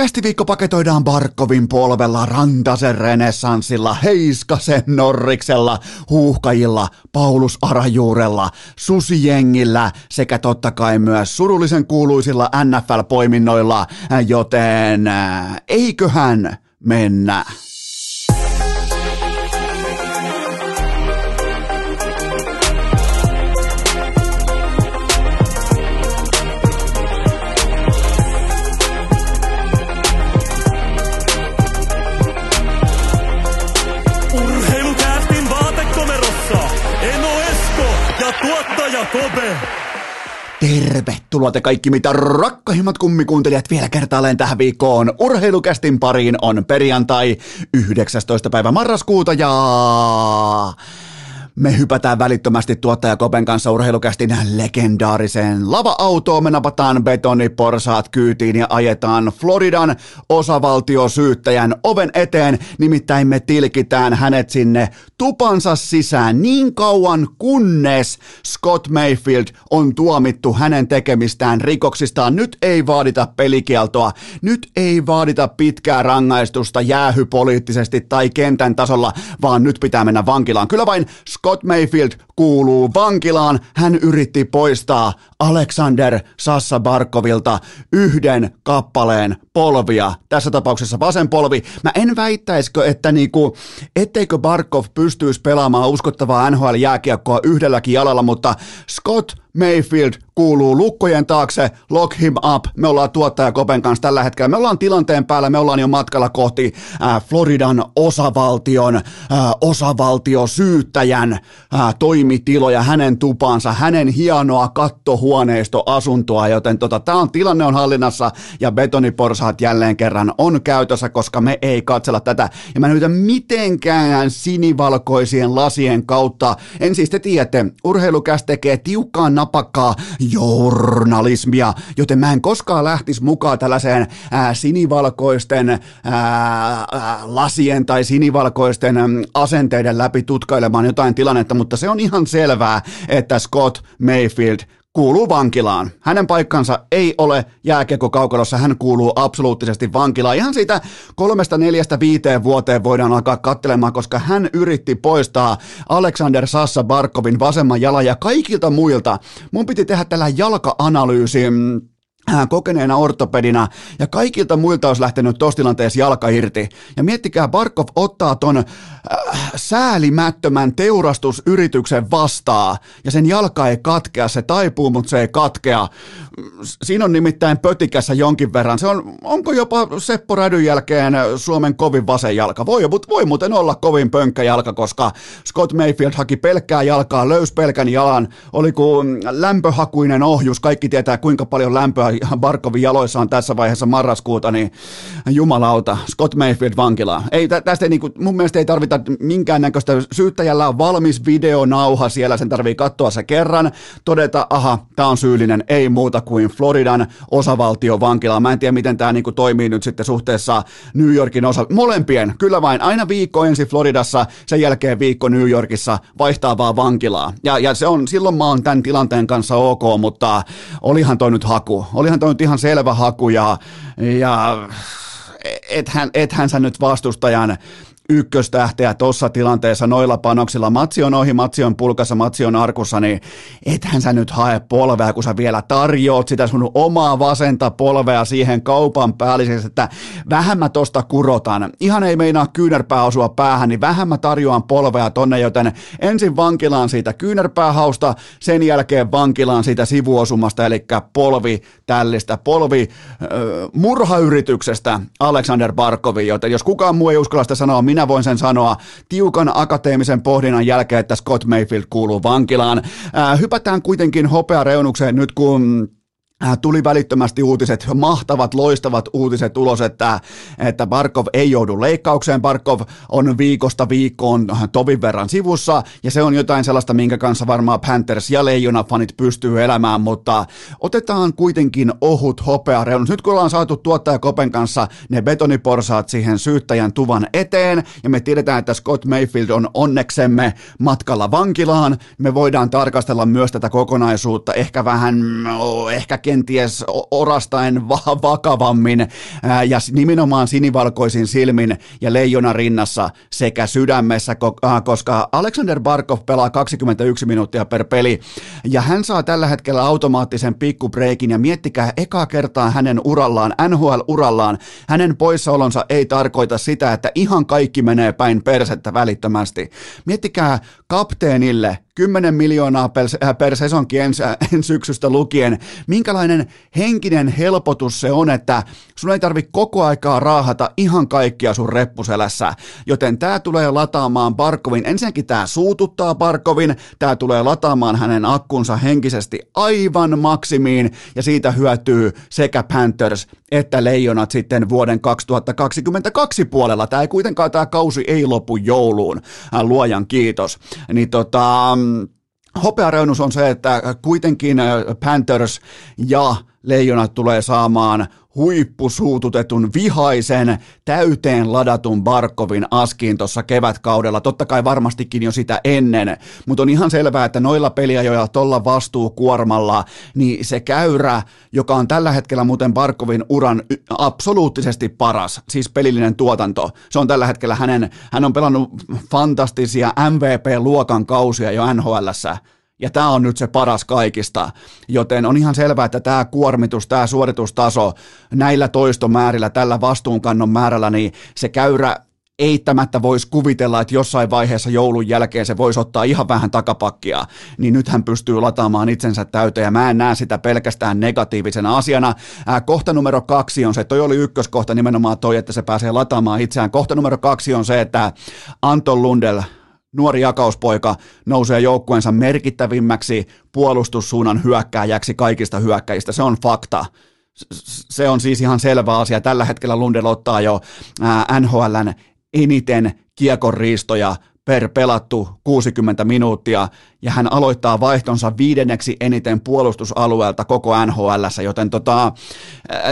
Kästiviikko paketoidaan Barkovin polvella, Rantasen renessanssilla, Heiskasen Norriksella, Huuhkajilla, Paulus Arajuurella, Susijengillä sekä totta kai myös surullisen kuuluisilla NFL-poiminnoilla, joten eiköhän mennä. Tervetuloa te kaikki mitä rakkahimmat kummikuuntelijat vielä kertaalleen tähän viikkoon. Urheilukästin pariin on perjantai 19. päivä marraskuuta ja me hypätään välittömästi tuottaja Kopen kanssa urheilukästin legendaariseen lava-autoon. Me napataan betoniporsaat kyytiin ja ajetaan Floridan osavaltiosyyttäjän oven eteen. Nimittäin me tilkitään hänet sinne tupansa sisään niin kauan, kunnes Scott Mayfield on tuomittu hänen tekemistään rikoksistaan. Nyt ei vaadita pelikieltoa, nyt ei vaadita pitkää rangaistusta jäähypoliittisesti tai kentän tasolla, vaan nyt pitää mennä vankilaan. Kyllä vain Scott Mayfield kuuluu vankilaan. Hän yritti poistaa Alexander Sassa Barkovilta yhden kappaleen polvia. Tässä tapauksessa vasen polvi. Mä en väittäisikö, että niinku, etteikö Barkov pystyisi pelaamaan uskottavaa NHL-jääkiekkoa yhdelläkin jalalla, mutta Scott Mayfield kuuluu lukkojen taakse, lock him up. Me ollaan tuottaja Kopen kanssa tällä hetkellä. Me ollaan tilanteen päällä, me ollaan jo matkalla kohti äh, Floridan osavaltion, äh, osavaltiosyyttäjän äh, toimitiloja, hänen tupansa, hänen hienoa kattohuoneistoasuntoa, joten tota, tämä on tilanne on hallinnassa ja betoniporsaat jälleen kerran on käytössä, koska me ei katsella tätä. Ja mä en yritä mitenkään sinivalkoisien lasien kautta. En siis te tiedätte, urheilukäs tekee tiukkaan napakkaa journalismia, joten mä en koskaan lähtisi mukaan tällaiseen ää, sinivalkoisten ää, ää, lasien tai sinivalkoisten asenteiden läpi tutkailemaan jotain tilannetta, mutta se on ihan selvää, että Scott Mayfield kuuluu vankilaan. Hänen paikkansa ei ole jääkiekkokaukalossa, hän kuuluu absoluuttisesti vankilaan. Ihan siitä kolmesta neljästä viiteen vuoteen voidaan alkaa katselemaan, koska hän yritti poistaa Alexander Sassa Barkovin vasemman jalan ja kaikilta muilta. Mun piti tehdä tällä jalka-analyysi mm, kokeneena ortopedina ja kaikilta muilta olisi lähtenyt tuossa tilanteessa jalka irti. Ja miettikää, Barkov ottaa ton äh, säälimättömän teurastusyrityksen vastaa ja sen jalka ei katkea, se taipuu, mutta se ei katkea. Siinä on nimittäin pötikässä jonkin verran. Se on, onko jopa Seppo Rädyn jälkeen Suomen kovin vasen jalka? Voi, mutta voi muuten olla kovin pönkkä jalka, koska Scott Mayfield haki pelkkää jalkaa, löys pelkän jalan, oli kuin lämpöhakuinen ohjus. Kaikki tietää, kuinka paljon lämpöä Barkovin jaloissa on tässä vaiheessa marraskuuta, niin jumalauta, Scott Mayfield vankilaa. Ei, tästä ei, niin kuin, mun mielestä ei tarvita minkäännäköistä, syyttäjällä on valmis videonauha siellä, sen tarvii katsoa se kerran, todeta, aha, tämä on syyllinen, ei muuta kuin Floridan osavaltio vankila. Mä en tiedä, miten tämä niin toimii nyt sitten suhteessa New Yorkin osa, molempien, kyllä vain, aina viikko ensin Floridassa, sen jälkeen viikko New Yorkissa, vaihtaa vaan vankilaa. Ja, ja se on, silloin mä oon tämän tilanteen kanssa ok, mutta olihan toi nyt haku, olihan toi nyt ihan selvä haku ja, ja ethän, ethän sä nyt vastustajan ykköstähteä tuossa tilanteessa noilla panoksilla. Matsi on ohi, matsi on pulkassa, matsi on arkussa, niin ethän sä nyt hae polvea, kun sä vielä tarjoat sitä sun omaa vasenta polvea siihen kaupan päälliseksi, että vähän mä tosta kurotan. Ihan ei meinaa kyynärpää osua päähän, niin vähän mä tarjoan polvea tonne, joten ensin vankilaan siitä kyynärpäähausta, sen jälkeen vankilaan siitä sivuosumasta, eli polvi tällistä, polvi äh, murhayrityksestä Alexander Barkovi, joten jos kukaan muu ei uskalla sitä sanoa, minä minä voin sen sanoa tiukan akateemisen pohdinnan jälkeen, että Scott Mayfield kuuluu vankilaan. Äh, hypätään kuitenkin hopeareunukseen nyt, kun tuli välittömästi uutiset, mahtavat, loistavat uutiset ulos, että, että Barkov ei joudu leikkaukseen. Barkov on viikosta viikkoon tovin verran sivussa, ja se on jotain sellaista, minkä kanssa varmaan Panthers ja Leijona-fanit pystyy elämään, mutta otetaan kuitenkin ohut hopea reunus. Nyt kun ollaan saatu tuottaja Kopen kanssa ne betoniporsaat siihen syyttäjän tuvan eteen, ja me tiedetään, että Scott Mayfield on onneksemme matkalla vankilaan, me voidaan tarkastella myös tätä kokonaisuutta ehkä vähän, oh, ehkä kenties orastaen va- vakavammin ää, ja nimenomaan sinivalkoisin silmin ja leijona rinnassa sekä sydämessä, koska Alexander Barkov pelaa 21 minuuttia per peli ja hän saa tällä hetkellä automaattisen pikkubreikin ja miettikää ekaa kertaa hänen urallaan, NHL-urallaan, hänen poissaolonsa ei tarkoita sitä, että ihan kaikki menee päin persettä välittömästi. Miettikää kapteenille 10 miljoonaa per, äh, per sesonkin ensi, äh, ensi syksystä lukien, minkälainen henkinen helpotus se on, että sun ei tarvi koko aikaa raahata ihan kaikkia sun reppuselässä, joten tämä tulee lataamaan Barkovin, ensinnäkin tämä suututtaa Barkovin, tämä tulee lataamaan hänen akkunsa henkisesti aivan maksimiin, ja siitä hyötyy sekä Panthers että Leijonat sitten vuoden 2022 puolella. Tämä ei kuitenkaan, tämä kausi ei lopu jouluun, äh, luojan kiitos. Niin tota, hopeareunus on se, että kuitenkin Panthers ja Leijonat tulee saamaan huippusuututetun, vihaisen, täyteen ladatun Barkovin askiin tuossa kevätkaudella. Totta kai varmastikin jo sitä ennen, mutta on ihan selvää, että noilla peliajoilla tuolla vastuukuormalla, niin se käyrä, joka on tällä hetkellä muuten Barkovin uran absoluuttisesti paras, siis pelillinen tuotanto, se on tällä hetkellä hänen, hän on pelannut fantastisia MVP-luokan kausia jo NHLssä, ja tämä on nyt se paras kaikista, joten on ihan selvää, että tämä kuormitus, tämä suoritustaso näillä toistomäärillä, tällä vastuunkannon määrällä, niin se käyrä eittämättä voisi kuvitella, että jossain vaiheessa joulun jälkeen se voisi ottaa ihan vähän takapakkia, niin nyt hän pystyy lataamaan itsensä täyteen ja mä en näe sitä pelkästään negatiivisena asiana. Ää, kohta numero kaksi on se, toi oli ykköskohta nimenomaan toi, että se pääsee lataamaan itseään. Kohta numero kaksi on se, että Anton Lundell nuori jakauspoika nousee joukkueensa merkittävimmäksi puolustussuunnan hyökkääjäksi kaikista hyökkäjistä. Se on fakta. Se on siis ihan selvä asia. Tällä hetkellä Lundell ottaa jo NHLn eniten kiekonriistoja per pelattu 60 minuuttia ja hän aloittaa vaihtonsa viidenneksi eniten puolustusalueelta koko NHL, joten tota,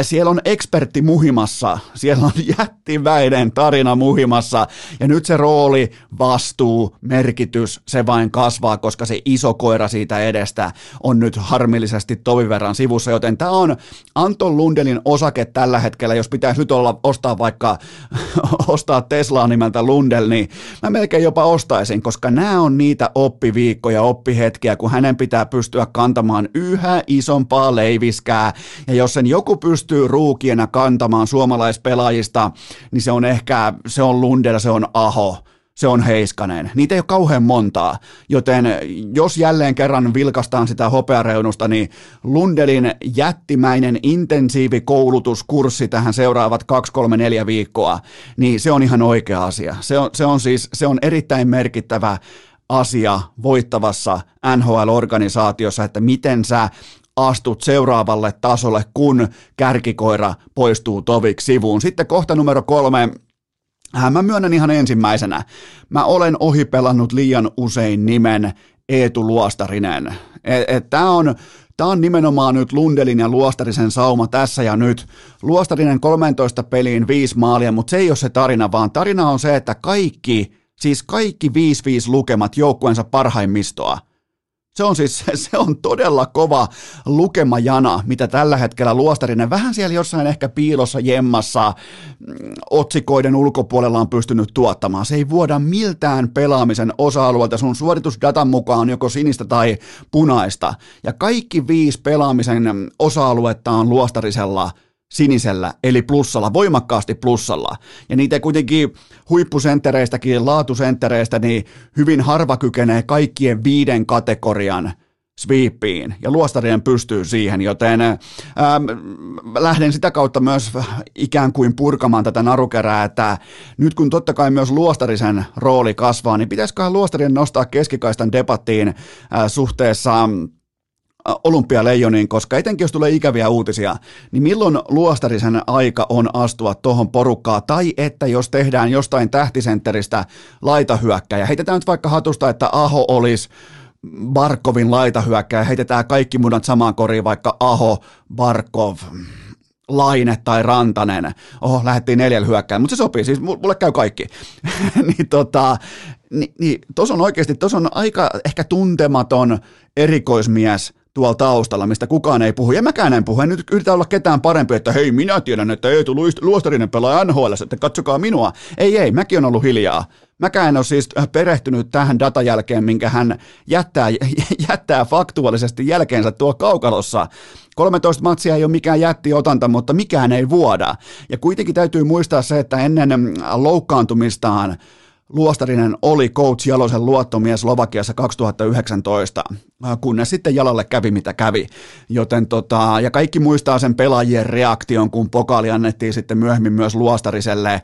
siellä on ekspertti muhimassa, siellä on jättiväinen tarina muhimassa, ja nyt se rooli, vastuu, merkitys, se vain kasvaa, koska se iso koira siitä edestä on nyt harmillisesti tovin verran sivussa, joten tämä on Anton Lundelin osake tällä hetkellä, jos pitäisi nyt olla, ostaa vaikka ostaa Teslaa nimeltä Lundel, niin mä melkein jopa ostaisin, koska nämä on niitä oppiviikkoja, ja oppihetkiä, kun hänen pitää pystyä kantamaan yhä isompaa leiviskää. Ja jos sen joku pystyy ruukiena kantamaan suomalaispelaajista, niin se on ehkä, se on Lundella, se on Aho se on Heiskanen. Niitä ei ole kauhean montaa, joten jos jälleen kerran vilkastaan sitä hopeareunusta, niin Lundelin jättimäinen intensiivikoulutuskurssi tähän seuraavat 2-3-4 viikkoa, niin se on ihan oikea asia. Se on, se on siis se on erittäin merkittävä asia voittavassa NHL-organisaatiossa, että miten sä astut seuraavalle tasolle, kun kärkikoira poistuu toviksi sivuun. Sitten kohta numero kolme, äh, Mä myönnän ihan ensimmäisenä. Mä olen ohipelannut liian usein nimen Eetu Luostarinen. Tämä on, tää on nimenomaan nyt Lundelin ja Luostarisen sauma tässä ja nyt. Luostarinen 13 peliin 5 maalia, mutta se ei ole se tarina, vaan tarina on se, että kaikki Siis kaikki 5-5 lukemat joukkueensa parhaimmistoa. Se on siis se on todella kova lukemajana, mitä tällä hetkellä Luostarinen vähän siellä jossain ehkä piilossa jemmassa mm, otsikoiden ulkopuolella on pystynyt tuottamaan. Se ei vuoda miltään pelaamisen osa-alueelta. Sun suoritusdatan mukaan joko sinistä tai punaista. Ja kaikki viisi pelaamisen osa-aluetta on Luostarisella – sinisellä, eli plussalla, voimakkaasti plussalla. Ja niitä kuitenkin huippusenttereistäkin, laatusenttereistä, niin hyvin harva kykenee kaikkien viiden kategorian sweepiin, ja luostarien pystyy siihen, joten ähm, lähden sitä kautta myös ikään kuin purkamaan tätä narukerää, että nyt kun totta kai myös luostarisen rooli kasvaa, niin pitäisiköhän luostarien nostaa keskikaistan debattiin äh, suhteessa olympialeijoniin, koska etenkin jos tulee ikäviä uutisia, niin milloin luostarisen aika on astua tuohon porukkaan, tai että jos tehdään jostain tähtisentteristä laitahyökkäjä, heitetään nyt vaikka hatusta, että Aho olisi Barkovin laitahyökkäjä, heitetään kaikki munat samaan koriin, vaikka Aho, Barkov, Laine tai Rantanen. Oho, lähdettiin neljällä hyökkään, mutta se sopii, siis mulle käy kaikki. niin tota, niin, niin tuossa on oikeasti, tuossa on aika ehkä tuntematon erikoismies tuolla taustalla, mistä kukaan ei puhu. Ja mäkään en puhu. En nyt yritä olla ketään parempi, että hei, minä tiedän, että Eetu Luostarinen pelaa NHL, että katsokaa minua. Ei, ei, mäkin on ollut hiljaa. Mäkään en ole siis perehtynyt tähän datajälkeen, minkä hän jättää, jättää faktuaalisesti jälkeensä tuo kaukalossa. 13 matsia ei ole mikään jättiotanta, mutta mikään ei vuoda. Ja kuitenkin täytyy muistaa se, että ennen loukkaantumistaan Luostarinen oli coach Jalosen luottomies Slovakiassa 2019, kunnes sitten Jalalle kävi mitä kävi. Joten tota, ja kaikki muistaa sen pelaajien reaktion, kun pokaali annettiin sitten myöhemmin myös Luostariselle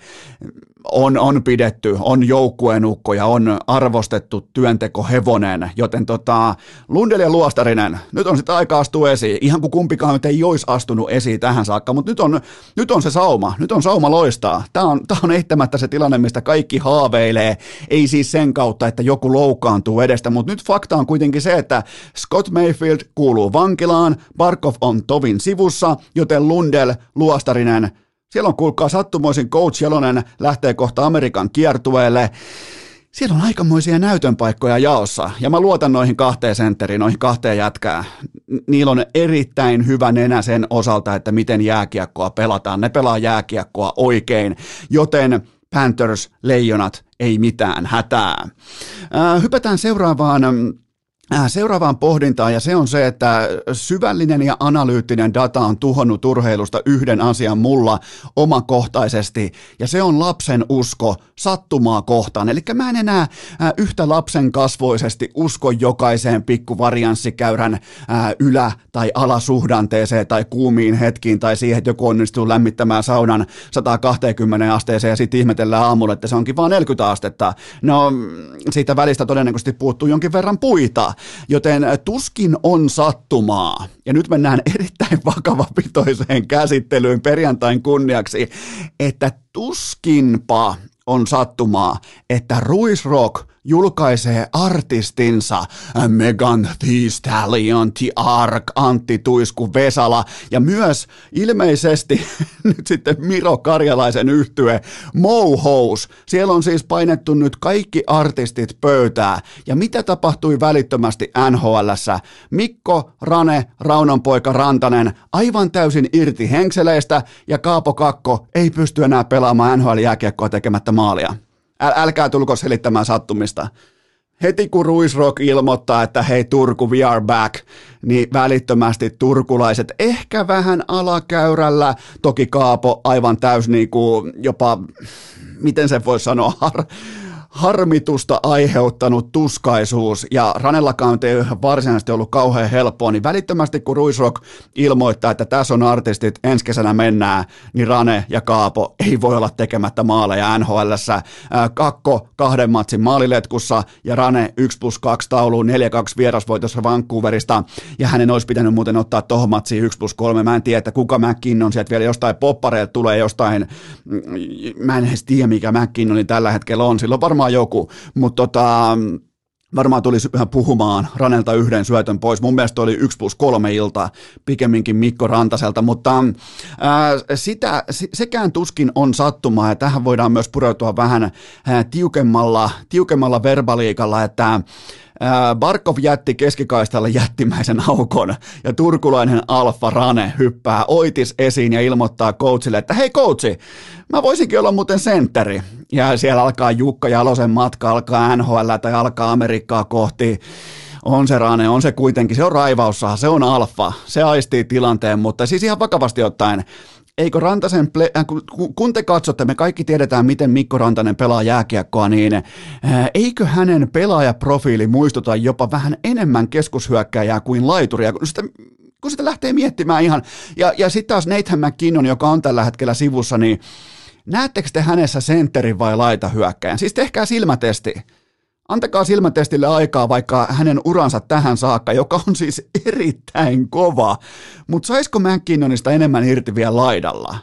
on, on pidetty, on joukkueenukko ja on arvostettu työnteko hevonen, joten tota, Lundel ja Luostarinen, nyt on sitten aika astua esiin, ihan kuin kumpikaan ei olisi astunut esiin tähän saakka, mutta nyt on, nyt on se sauma, nyt on sauma loistaa. Tämä on, tämä on eittämättä se tilanne, mistä kaikki haaveilee, ei siis sen kautta, että joku loukkaantuu edestä, mutta nyt fakta on kuitenkin se, että Scott Mayfield kuuluu vankilaan, Barkov on Tovin sivussa, joten Lundel, Luostarinen – siellä on kuulkaa sattumoisin Coach Jalonen lähtee kohta Amerikan kiertueelle. Siellä on aikamoisia näytönpaikkoja jaossa, ja mä luotan noihin kahteen sentteriin, noihin kahteen jätkään. Niillä on erittäin hyvä nenä sen osalta, että miten jääkiekkoa pelataan. Ne pelaa jääkiekkoa oikein, joten Panthers, leijonat, ei mitään hätää. Äh, hypätään seuraavaan Äh, seuraavaan pohdintaan, ja se on se, että syvällinen ja analyyttinen data on tuhonnut urheilusta yhden asian mulla omakohtaisesti, ja se on lapsen usko sattumaa kohtaan. Eli mä en enää äh, yhtä lapsen kasvoisesti usko jokaiseen pikkuvarianssikäyrän äh, ylä- tai alasuhdanteeseen tai kuumiin hetkiin tai siihen, että joku onnistuu lämmittämään saunan 120 asteeseen ja sitten ihmetellään aamulla, että se onkin vain 40 astetta. No, siitä välistä todennäköisesti puuttuu jonkin verran puita, joten tuskin on sattumaa. Ja nyt mennään erittäin vakavapitoiseen käsittelyyn perjantain kunniaksi, että tuskinpa on sattumaa, että Ruisrock – julkaisee artistinsa äh, Megan Thee Stallion, The Ark, Antti Tuisku Vesala ja myös ilmeisesti nyt sitten Miro Karjalaisen yhtye Mohous. Siellä on siis painettu nyt kaikki artistit pöytää. Ja mitä tapahtui välittömästi NHLssä? Mikko, Rane, Raunanpoika, Rantanen aivan täysin irti henkseleistä ja Kaapo Kakko ei pysty enää pelaamaan NHL-jääkiekkoa tekemättä maalia. Äl, älkää tulko selittämään sattumista. Heti kun Ruisrock ilmoittaa, että hei Turku, we are back, niin välittömästi turkulaiset ehkä vähän alakäyrällä, toki Kaapo aivan täys niin kuin jopa, miten se voi sanoa, harmitusta aiheuttanut tuskaisuus ja Ranellakaan ei varsinaisesti ollut kauhean helppoa, niin välittömästi kun Ruisrock ilmoittaa, että tässä on artistit, ensi kesänä mennään, niin Rane ja Kaapo ei voi olla tekemättä maaleja NHLssä. Kakko kahden matsin maaliletkussa ja Rane 1 plus 2 tauluun 4-2 vierasvoitossa Vancouverista ja hänen olisi pitänyt muuten ottaa tohon matsiin 1 plus 3. Mä en tiedä, että kuka McKinnon sieltä vielä jostain poppareilta tulee jostain, mm, mä en edes tiedä mikä McKinnonin tällä hetkellä on, silloin varmaan varmaan joku, mutta tota, varmaan tuli puhumaan Ranelta yhden syötön pois. Mun mielestä oli 1 plus 3 ilta pikemminkin Mikko Rantaselta, mutta ää, sitä, sekään tuskin on sattumaa ja tähän voidaan myös pureutua vähän ää, tiukemmalla, tiukemmalla verbaliikalla, että Barkov jätti keskikaistalle jättimäisen aukon ja turkulainen Alfa Rane hyppää oitis esiin ja ilmoittaa coachille, että hei coachi, mä voisinkin olla muuten sentteri. Ja siellä alkaa Jukka Jalosen matka, alkaa NHL tai alkaa Amerikkaa kohti on se Rane, on se kuitenkin, se on raivaussa, se on alfa, se aistii tilanteen, mutta siis ihan vakavasti ottaen, eikö Rantasen, ple- äh, kun te katsotte, me kaikki tiedetään, miten Mikko Rantanen pelaa jääkiekkoa, niin äh, eikö hänen pelaajaprofiili muistuta jopa vähän enemmän keskushyökkäjää kuin laituria, kun sitä, kun sitä lähtee miettimään ihan, ja, ja sitten taas Nathan McKinnon, joka on tällä hetkellä sivussa, niin näettekö te hänessä sentterin vai laita hyökkäjän? Siis tehkää silmätesti. Antakaa silmätestille aikaa vaikka hänen uransa tähän saakka, joka on siis erittäin kova. Mutta saisiko McKinnonista enemmän irti vielä laidalla?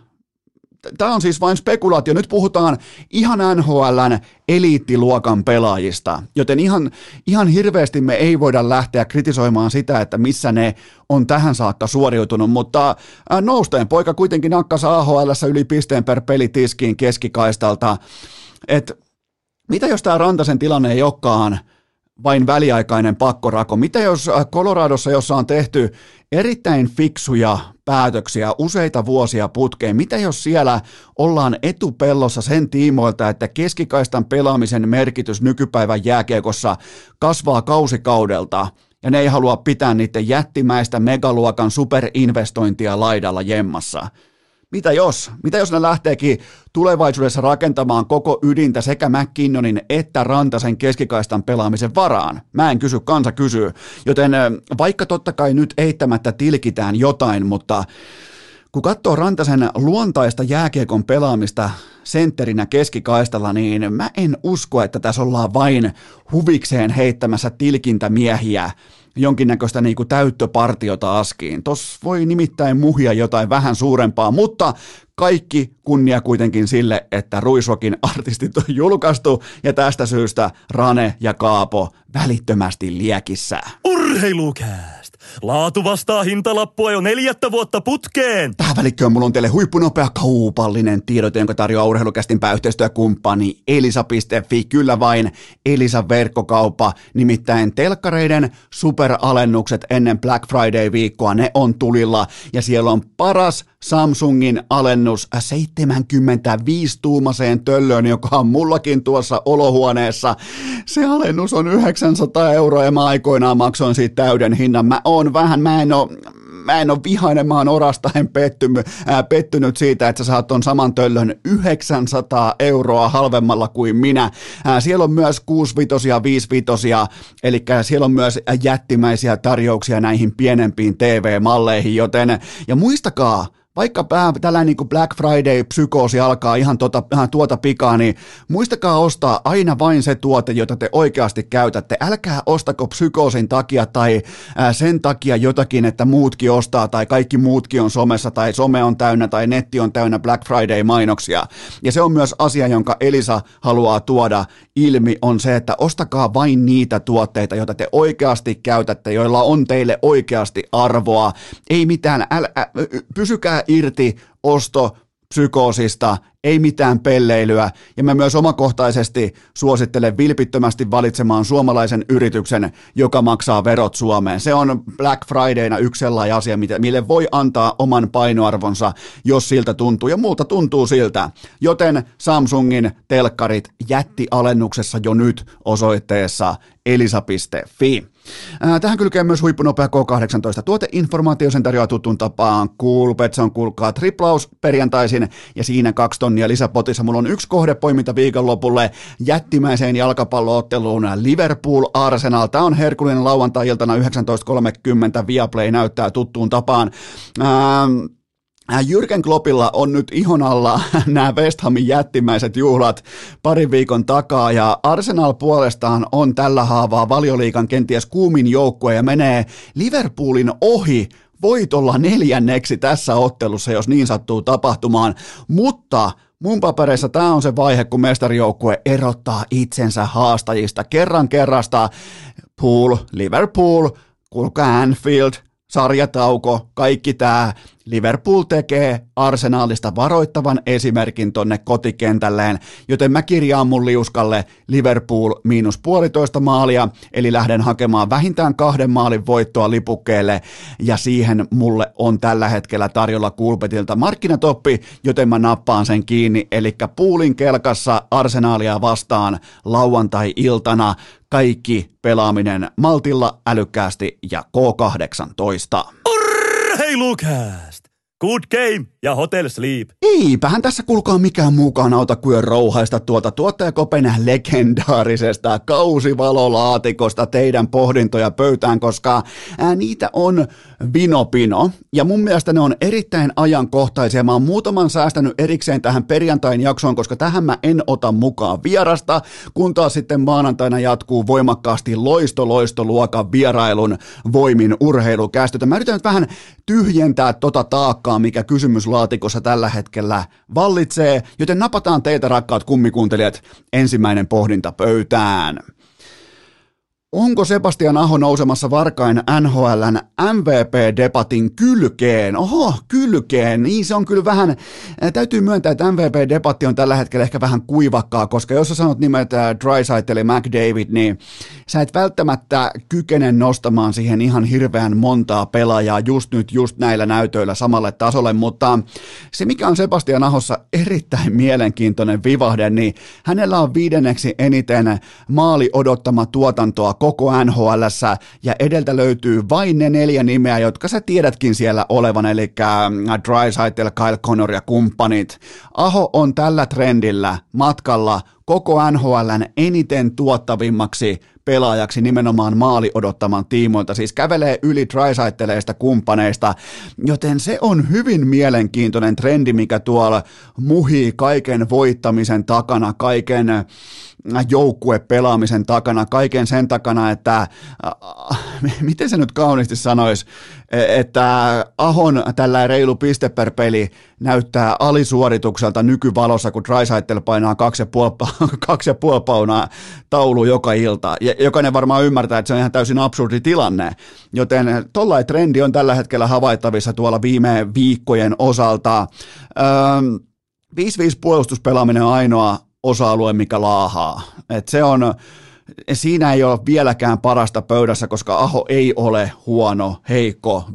Tämä on siis vain spekulaatio. Nyt puhutaan ihan NHLn eliittiluokan pelaajista, joten ihan, ihan hirveästi me ei voida lähteä kritisoimaan sitä, että missä ne on tähän saakka suoriutunut, mutta nousteen poika kuitenkin nakkas AHL yli pisteen per peli tiskiin keskikaistalta. että mitä jos tämä Rantasen tilanne ei olekaan vain väliaikainen pakkorako? Mitä jos Coloradossa, jossa on tehty erittäin fiksuja päätöksiä useita vuosia putkeen, mitä jos siellä ollaan etupellossa sen tiimoilta, että keskikaistan pelaamisen merkitys nykypäivän jääkiekossa kasvaa kausikaudelta – ja ne ei halua pitää niiden jättimäistä megaluokan superinvestointia laidalla jemmassa. Mitä jos? Mitä jos ne lähteekin tulevaisuudessa rakentamaan koko ydintä sekä McKinnonin että Rantasen keskikaistan pelaamisen varaan? Mä en kysy, kansa kysyy. Joten vaikka totta kai nyt eittämättä tilkitään jotain, mutta kun katsoo Rantasen luontaista jääkiekon pelaamista sentterinä keskikaistalla, niin mä en usko, että tässä ollaan vain huvikseen heittämässä tilkintämiehiä jonkinnäköistä niin kuin täyttöpartiota askiin. Tos voi nimittäin muhia jotain vähän suurempaa, mutta kaikki kunnia kuitenkin sille, että Ruisrokin artistit on julkaistu ja tästä syystä Rane ja Kaapo välittömästi liekissä. Urheilukää! Laatu vastaa hintalappua jo neljättä vuotta putkeen. Tähän välikköön mulla on teille huippunopea kaupallinen tiedote, jonka tarjoaa urheilukästin pääyhteistyökumppani Elisa.fi. Kyllä vain Elisa verkkokauppa, nimittäin telkkareiden superalennukset ennen Black Friday-viikkoa, ne on tulilla ja siellä on paras Samsungin alennus 75-tuumaseen töllöön, joka on mullakin tuossa olohuoneessa. Se alennus on 900 euroa ja mä aikoinaan maksoin siitä täyden hinnan. Mä oon vähän, mä en oo, mä en ole vihainen, mä oon orastaen pettynyt, siitä, että sä saat ton saman töllön 900 euroa halvemmalla kuin minä. Siellä on myös 65 5 eli siellä on myös jättimäisiä tarjouksia näihin pienempiin TV-malleihin, joten, ja muistakaa, vaikka tällainen niin Black Friday-psykoosi alkaa ihan tuota, ihan tuota pikaa, niin muistakaa ostaa aina vain se tuote, jota te oikeasti käytätte. Älkää ostako psykoosin takia tai ää, sen takia jotakin, että muutkin ostaa tai kaikki muutkin on somessa tai some on täynnä tai netti on täynnä Black Friday-mainoksia. Ja se on myös asia, jonka Elisa haluaa tuoda ilmi, on se, että ostakaa vain niitä tuotteita, joita te oikeasti käytätte, joilla on teille oikeasti arvoa. Ei mitään, äl, ä, pysykää irti osto psykoosista, ei mitään pelleilyä, ja mä myös omakohtaisesti suosittelen vilpittömästi valitsemaan suomalaisen yrityksen, joka maksaa verot Suomeen. Se on Black Fridayna yksi sellainen asia, mille voi antaa oman painoarvonsa, jos siltä tuntuu, ja muuta tuntuu siltä. Joten Samsungin telkkarit jätti alennuksessa jo nyt osoitteessa elisa.fi. Tähän kylkee myös huippunopea K18 tuoteinformaatio, sen tarjoaa tutun tapaan Coolbetson, kuulkaa triplaus perjantaisin ja siinä kaksi tonnia lisäpotissa. Mulla on yksi kohdepoiminta viikonlopulle jättimäiseen jalkapallootteluun Liverpool Arsenal. Tämä on herkullinen lauantai-iltana 19.30 Viaplay näyttää tuttuun tapaan. Ähm, Jürgen Kloppilla on nyt ihon alla nämä West Hamin jättimäiset juhlat parin viikon takaa ja Arsenal puolestaan on tällä haavaa valioliikan kenties kuumin joukkue ja menee Liverpoolin ohi voitolla neljänneksi tässä ottelussa, jos niin sattuu tapahtumaan, mutta Mun papereissa tämä on se vaihe, kun mestarijoukkue erottaa itsensä haastajista kerran kerrasta. Pool, Liverpool, kuulkaa Anfield, sarjatauko, kaikki tämä. Liverpool tekee arsenaalista varoittavan esimerkin tonne kotikentälleen, joten mä kirjaan mun liuskalle Liverpool miinus puolitoista maalia, eli lähden hakemaan vähintään kahden maalin voittoa lipukkeelle, ja siihen mulle on tällä hetkellä tarjolla Kulpetilta markkinatoppi, joten mä nappaan sen kiinni, eli puulin kelkassa arsenaalia vastaan lauantai-iltana, kaikki pelaaminen maltilla, älykkäästi ja K18. Urheilukääst! Good game ja Hotel Sleep. Eipähän tässä kulkaa mikään mukaan auta kuin rouhaista tuolta tuottajakopen legendaarisesta kausivalolaatikosta teidän pohdintoja pöytään, koska ää, niitä on vinopino. Ja mun mielestä ne on erittäin ajankohtaisia. Mä oon muutaman säästänyt erikseen tähän perjantain jaksoon, koska tähän mä en ota mukaan vierasta, kun taas sitten maanantaina jatkuu voimakkaasti loisto loisto luokan vierailun voimin urheilukästytä. Mä yritän nyt vähän tyhjentää tota taakkaa, mikä kysymys laatikossa tällä hetkellä vallitsee, joten napataan teitä rakkaat kummikuuntelijat ensimmäinen pohdinta pöytään. Onko Sebastian Aho nousemassa Varkain NHLn MVP-debatin kylkeen? Oho, kylkeen. Niin se on kyllä vähän, täytyy myöntää, että MVP-debatti on tällä hetkellä ehkä vähän kuivakkaa, koska jos sä sanot nimet Drysaitel ja McDavid, niin sä et välttämättä kykene nostamaan siihen ihan hirveän montaa pelaajaa just nyt, just näillä näytöillä samalle tasolle, mutta se mikä on Sebastian Ahossa erittäin mielenkiintoinen vivahde, niin hänellä on viidenneksi eniten maali odottama tuotantoa koko NHL ja edeltä löytyy vain ne neljä nimeä, jotka sä tiedätkin siellä olevan, eli Drysaitel, Kyle Connor ja kumppanit. Aho on tällä trendillä matkalla koko NHLn eniten tuottavimmaksi pelaajaksi nimenomaan maali odottaman tiimoilta, siis kävelee yli trisaitteleista kumppaneista, joten se on hyvin mielenkiintoinen trendi, mikä tuolla muhii kaiken voittamisen takana, kaiken joukkuepelaamisen takana, kaiken sen takana, että äh, miten se nyt kauniisti sanoisi, että Ahon tällä reilu piste per peli näyttää alisuoritukselta nykyvalossa, kun Drysaitel painaa kaksi ja puoli, kaksi ja puoli paunaa taulu joka ilta. Ja jokainen varmaan ymmärtää, että se on ihan täysin absurdi tilanne. Joten tollainen trendi on tällä hetkellä havaittavissa tuolla viime viikkojen osalta. Öö, 5-5 puolustuspelaaminen on ainoa osa-alue, mikä laahaa. Et se on, siinä ei ole vieläkään parasta pöydässä, koska Aho ei ole huono, heikko 5-5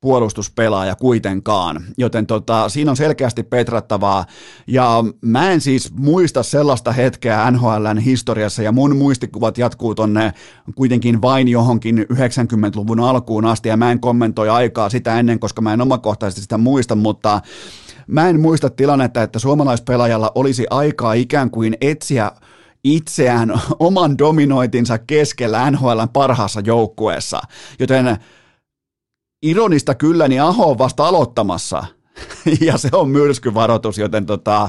puolustuspelaaja kuitenkaan, joten tota, siinä on selkeästi petrattavaa, ja mä en siis muista sellaista hetkeä NHLn historiassa, ja mun muistikuvat jatkuu tonne kuitenkin vain johonkin 90-luvun alkuun asti, ja mä en kommentoi aikaa sitä ennen, koska mä en omakohtaisesti sitä muista, mutta Mä en muista tilannetta, että suomalaispelaajalla olisi aikaa ikään kuin etsiä itseään oman dominoitinsa keskellä NHLn parhaassa joukkueessa. Joten ironista kyllä, niin Aho on vasta aloittamassa. ja se on myrskyvaroitus, joten tota,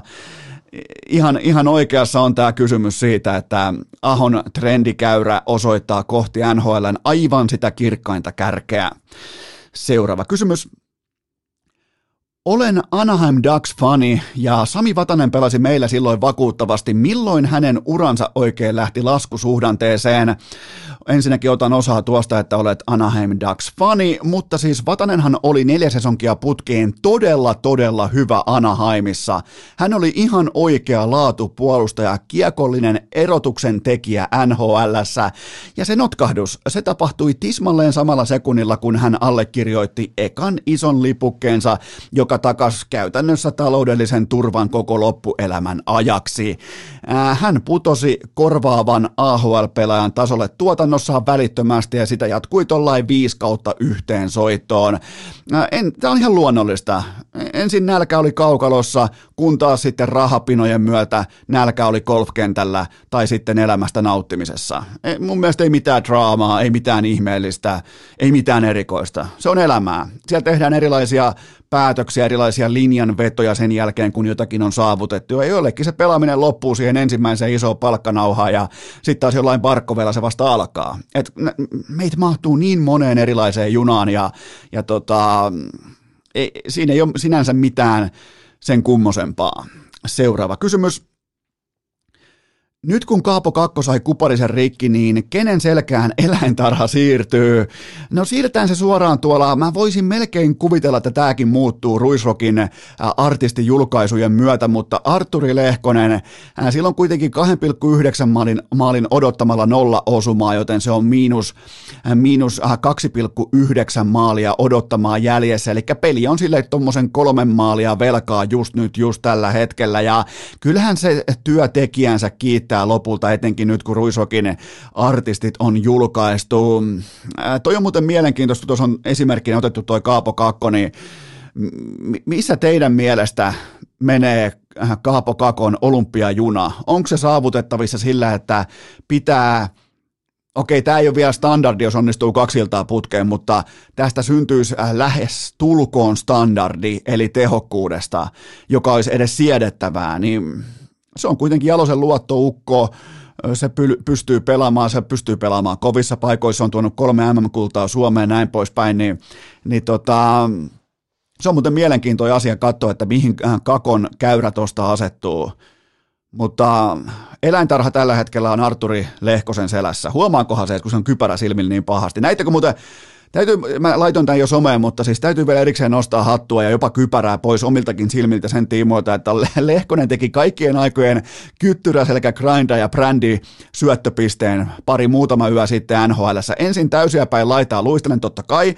ihan, ihan oikeassa on tämä kysymys siitä, että Ahon trendikäyrä osoittaa kohti NHLn aivan sitä kirkkainta kärkeä. Seuraava kysymys. Olen Anaheim Ducks-fani ja Sami Vatanen pelasi meillä silloin vakuuttavasti. Milloin hänen uransa oikein lähti laskusuhdanteeseen? Ensinnäkin otan osaa tuosta, että olet Anaheim Ducks-fani, mutta siis Vatanenhan oli neljä sesonkia putkeen todella, todella hyvä Anaheimissa. Hän oli ihan oikea laatupuolustaja, kiekollinen erotuksen tekijä NHLssä. Ja se notkahdus, se tapahtui tismalleen samalla sekunnilla, kun hän allekirjoitti ekan ison lipukkeensa, joka takas käytännössä taloudellisen turvan koko loppuelämän ajaksi. Hän putosi korvaavan AHL-pelaajan tasolle tuotannossaan välittömästi ja sitä jatkui tollain viisi kautta yhteen soittoon. Tämä on ihan luonnollista. Ensin nälkä oli kaukalossa, kun taas sitten rahapinojen myötä nälkä oli golfkentällä tai sitten elämästä nauttimisessa. Mun mielestä ei mitään draamaa, ei mitään ihmeellistä, ei mitään erikoista. Se on elämää. Siellä tehdään erilaisia päätöksiä, erilaisia linjanvetoja sen jälkeen, kun jotakin on saavutettu. Ja joillekin se pelaaminen loppuu siihen ensimmäiseen isoon palkkanauhaan ja sitten taas jollain parkkovella se vasta alkaa. Et meitä mahtuu niin moneen erilaiseen junaan ja, ja tota, ei, siinä ei ole sinänsä mitään sen kummosempaa. Seuraava kysymys. Nyt kun Kaapo Kakko sai kuparisen rikki, niin kenen selkään eläintarha siirtyy? No siirretään se suoraan tuolla. Mä voisin melkein kuvitella, että tämäkin muuttuu Ruisrokin äh, artistijulkaisujen myötä, mutta Arturi Lehkonen, äh, silloin kuitenkin 2,9 maalin, maalin odottamalla nolla osumaa, joten se on miinus, äh, miinus 2,9 maalia odottamaa jäljessä. Eli peli on sille tuommoisen kolmen maalia velkaa just nyt, just tällä hetkellä. Ja kyllähän se työtekijänsä kiittää riittää lopulta, etenkin nyt kun Ruisokin artistit on julkaistu. Ää, toi on muuten mielenkiintoista, tuossa on esimerkkinä otettu toi Kaapo Kakko, niin missä teidän mielestä menee Kaapo Kakon olympiajuna? Onko se saavutettavissa sillä, että pitää okei, tämä ei ole vielä standardi, jos onnistuu kaksi iltaa putkeen, mutta tästä syntyisi lähes tulkoon standardi, eli tehokkuudesta, joka olisi edes siedettävää, niin se on kuitenkin Jalosen luottoukko, se pystyy pelaamaan, se pystyy pelaamaan kovissa paikoissa, on tuonut kolme MM-kultaa Suomeen näin poispäin, niin, niin tota, se on muuten mielenkiintoinen asia katsoa, että mihin Kakon käyrä tuosta asettuu. Mutta eläintarha tällä hetkellä on Arturi Lehkosen selässä. Huomaakohan se, kun se on kypärä silmillä niin pahasti. Näittekö muuten täytyy, mä laitoin tämän jo someen, mutta siis täytyy vielä erikseen nostaa hattua ja jopa kypärää pois omiltakin silmiltä sen tiimoilta, että Lehkonen teki kaikkien aikojen kyttyrä selkä grinda ja brändi syöttöpisteen pari muutama yö sitten NHL. Ensin täysiä päin laitaa luistelen totta kai,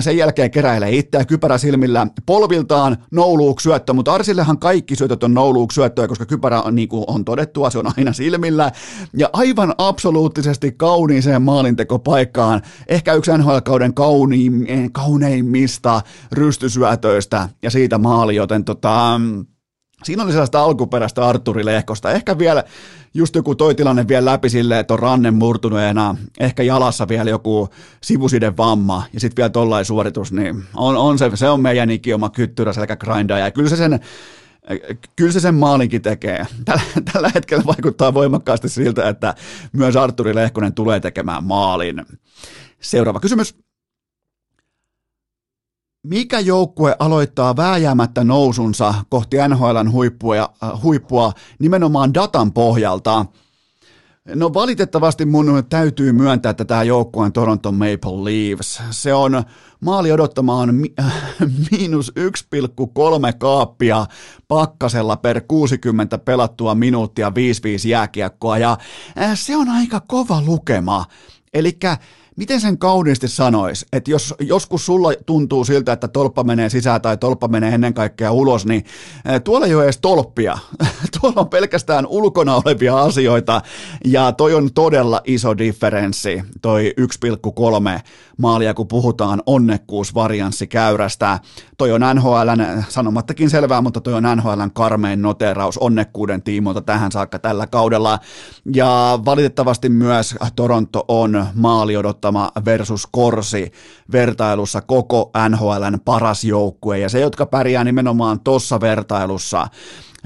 sen jälkeen keräilee itseä kypärä silmillä polviltaan, nouluuk syöttö, mutta Arsillehan kaikki syötöt on nouluuk syöttöä, koska kypärä on, niin kuin on todettua, se on aina silmillä ja aivan absoluuttisesti kauniiseen maalintekopaikkaan, ehkä yksi NHL-kauden kauniim, kauneimmista rystysyötöistä ja siitä maali, joten tota, Siinä oli sellaista alkuperäistä Arturi Lehkosta. Ehkä vielä just joku toi tilanne vielä läpi silleen, että on ranne murtuneena, ehkä jalassa vielä joku sivusiden vamma ja sitten vielä tollain suoritus, niin on, on se, se on meidän ikioma kyttyrä selkä grindaa ja kyllä se sen kyllä se sen maalinkin tekee. Tällä, tällä hetkellä vaikuttaa voimakkaasti siltä, että myös Arturi Lehkonen tulee tekemään maalin. Seuraava kysymys. Mikä joukkue aloittaa vääjäämättä nousunsa kohti NHLn huippua, äh, huippua nimenomaan datan pohjalta? No valitettavasti mun täytyy myöntää, että tämä joukkue on Toronto Maple Leafs. Se on maali odottamaan mi- miinus 1,3 kaappia pakkasella per 60 pelattua minuuttia 5-5 jääkiekkoa ja äh, se on aika kova lukema. Eli miten sen kauniisti sanois, että jos joskus sulla tuntuu siltä, että tolppa menee sisään tai tolppa menee ennen kaikkea ulos, niin eh, tuolla ei ole edes tolppia. tuolla on pelkästään ulkona olevia asioita ja toi on todella iso differenssi, toi 1,3 maalia, kun puhutaan onnekkuusvarianssikäyrästä. Toi on NHLn, sanomattakin selvää, mutta toi on NHLn karmein noteraus onnekkuuden tiimoilta tähän saakka tällä kaudella. Ja valitettavasti myös Toronto on maali odottama versus Korsi vertailussa koko NHLn paras joukkue. Ja se, jotka pärjää nimenomaan tuossa vertailussa,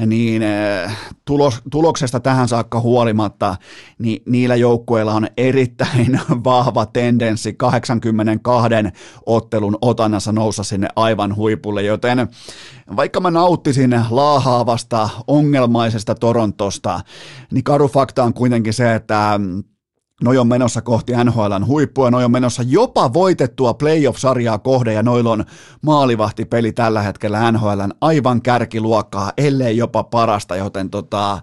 niin eh, tulos, tuloksesta tähän saakka huolimatta, niin niillä joukkueilla on erittäin vahva tendenssi 82 ottelun otannassa noussa sinne aivan huipulle, joten vaikka mä nauttisin laahaavasta ongelmaisesta Torontosta, niin karu fakta on kuitenkin se, että Noi on menossa kohti NHLn huippua, noi on menossa jopa voitettua playoff-sarjaa kohde ja noilla on maalivahtipeli tällä hetkellä NHLn aivan kärkiluokkaa, ellei jopa parasta, joten tota,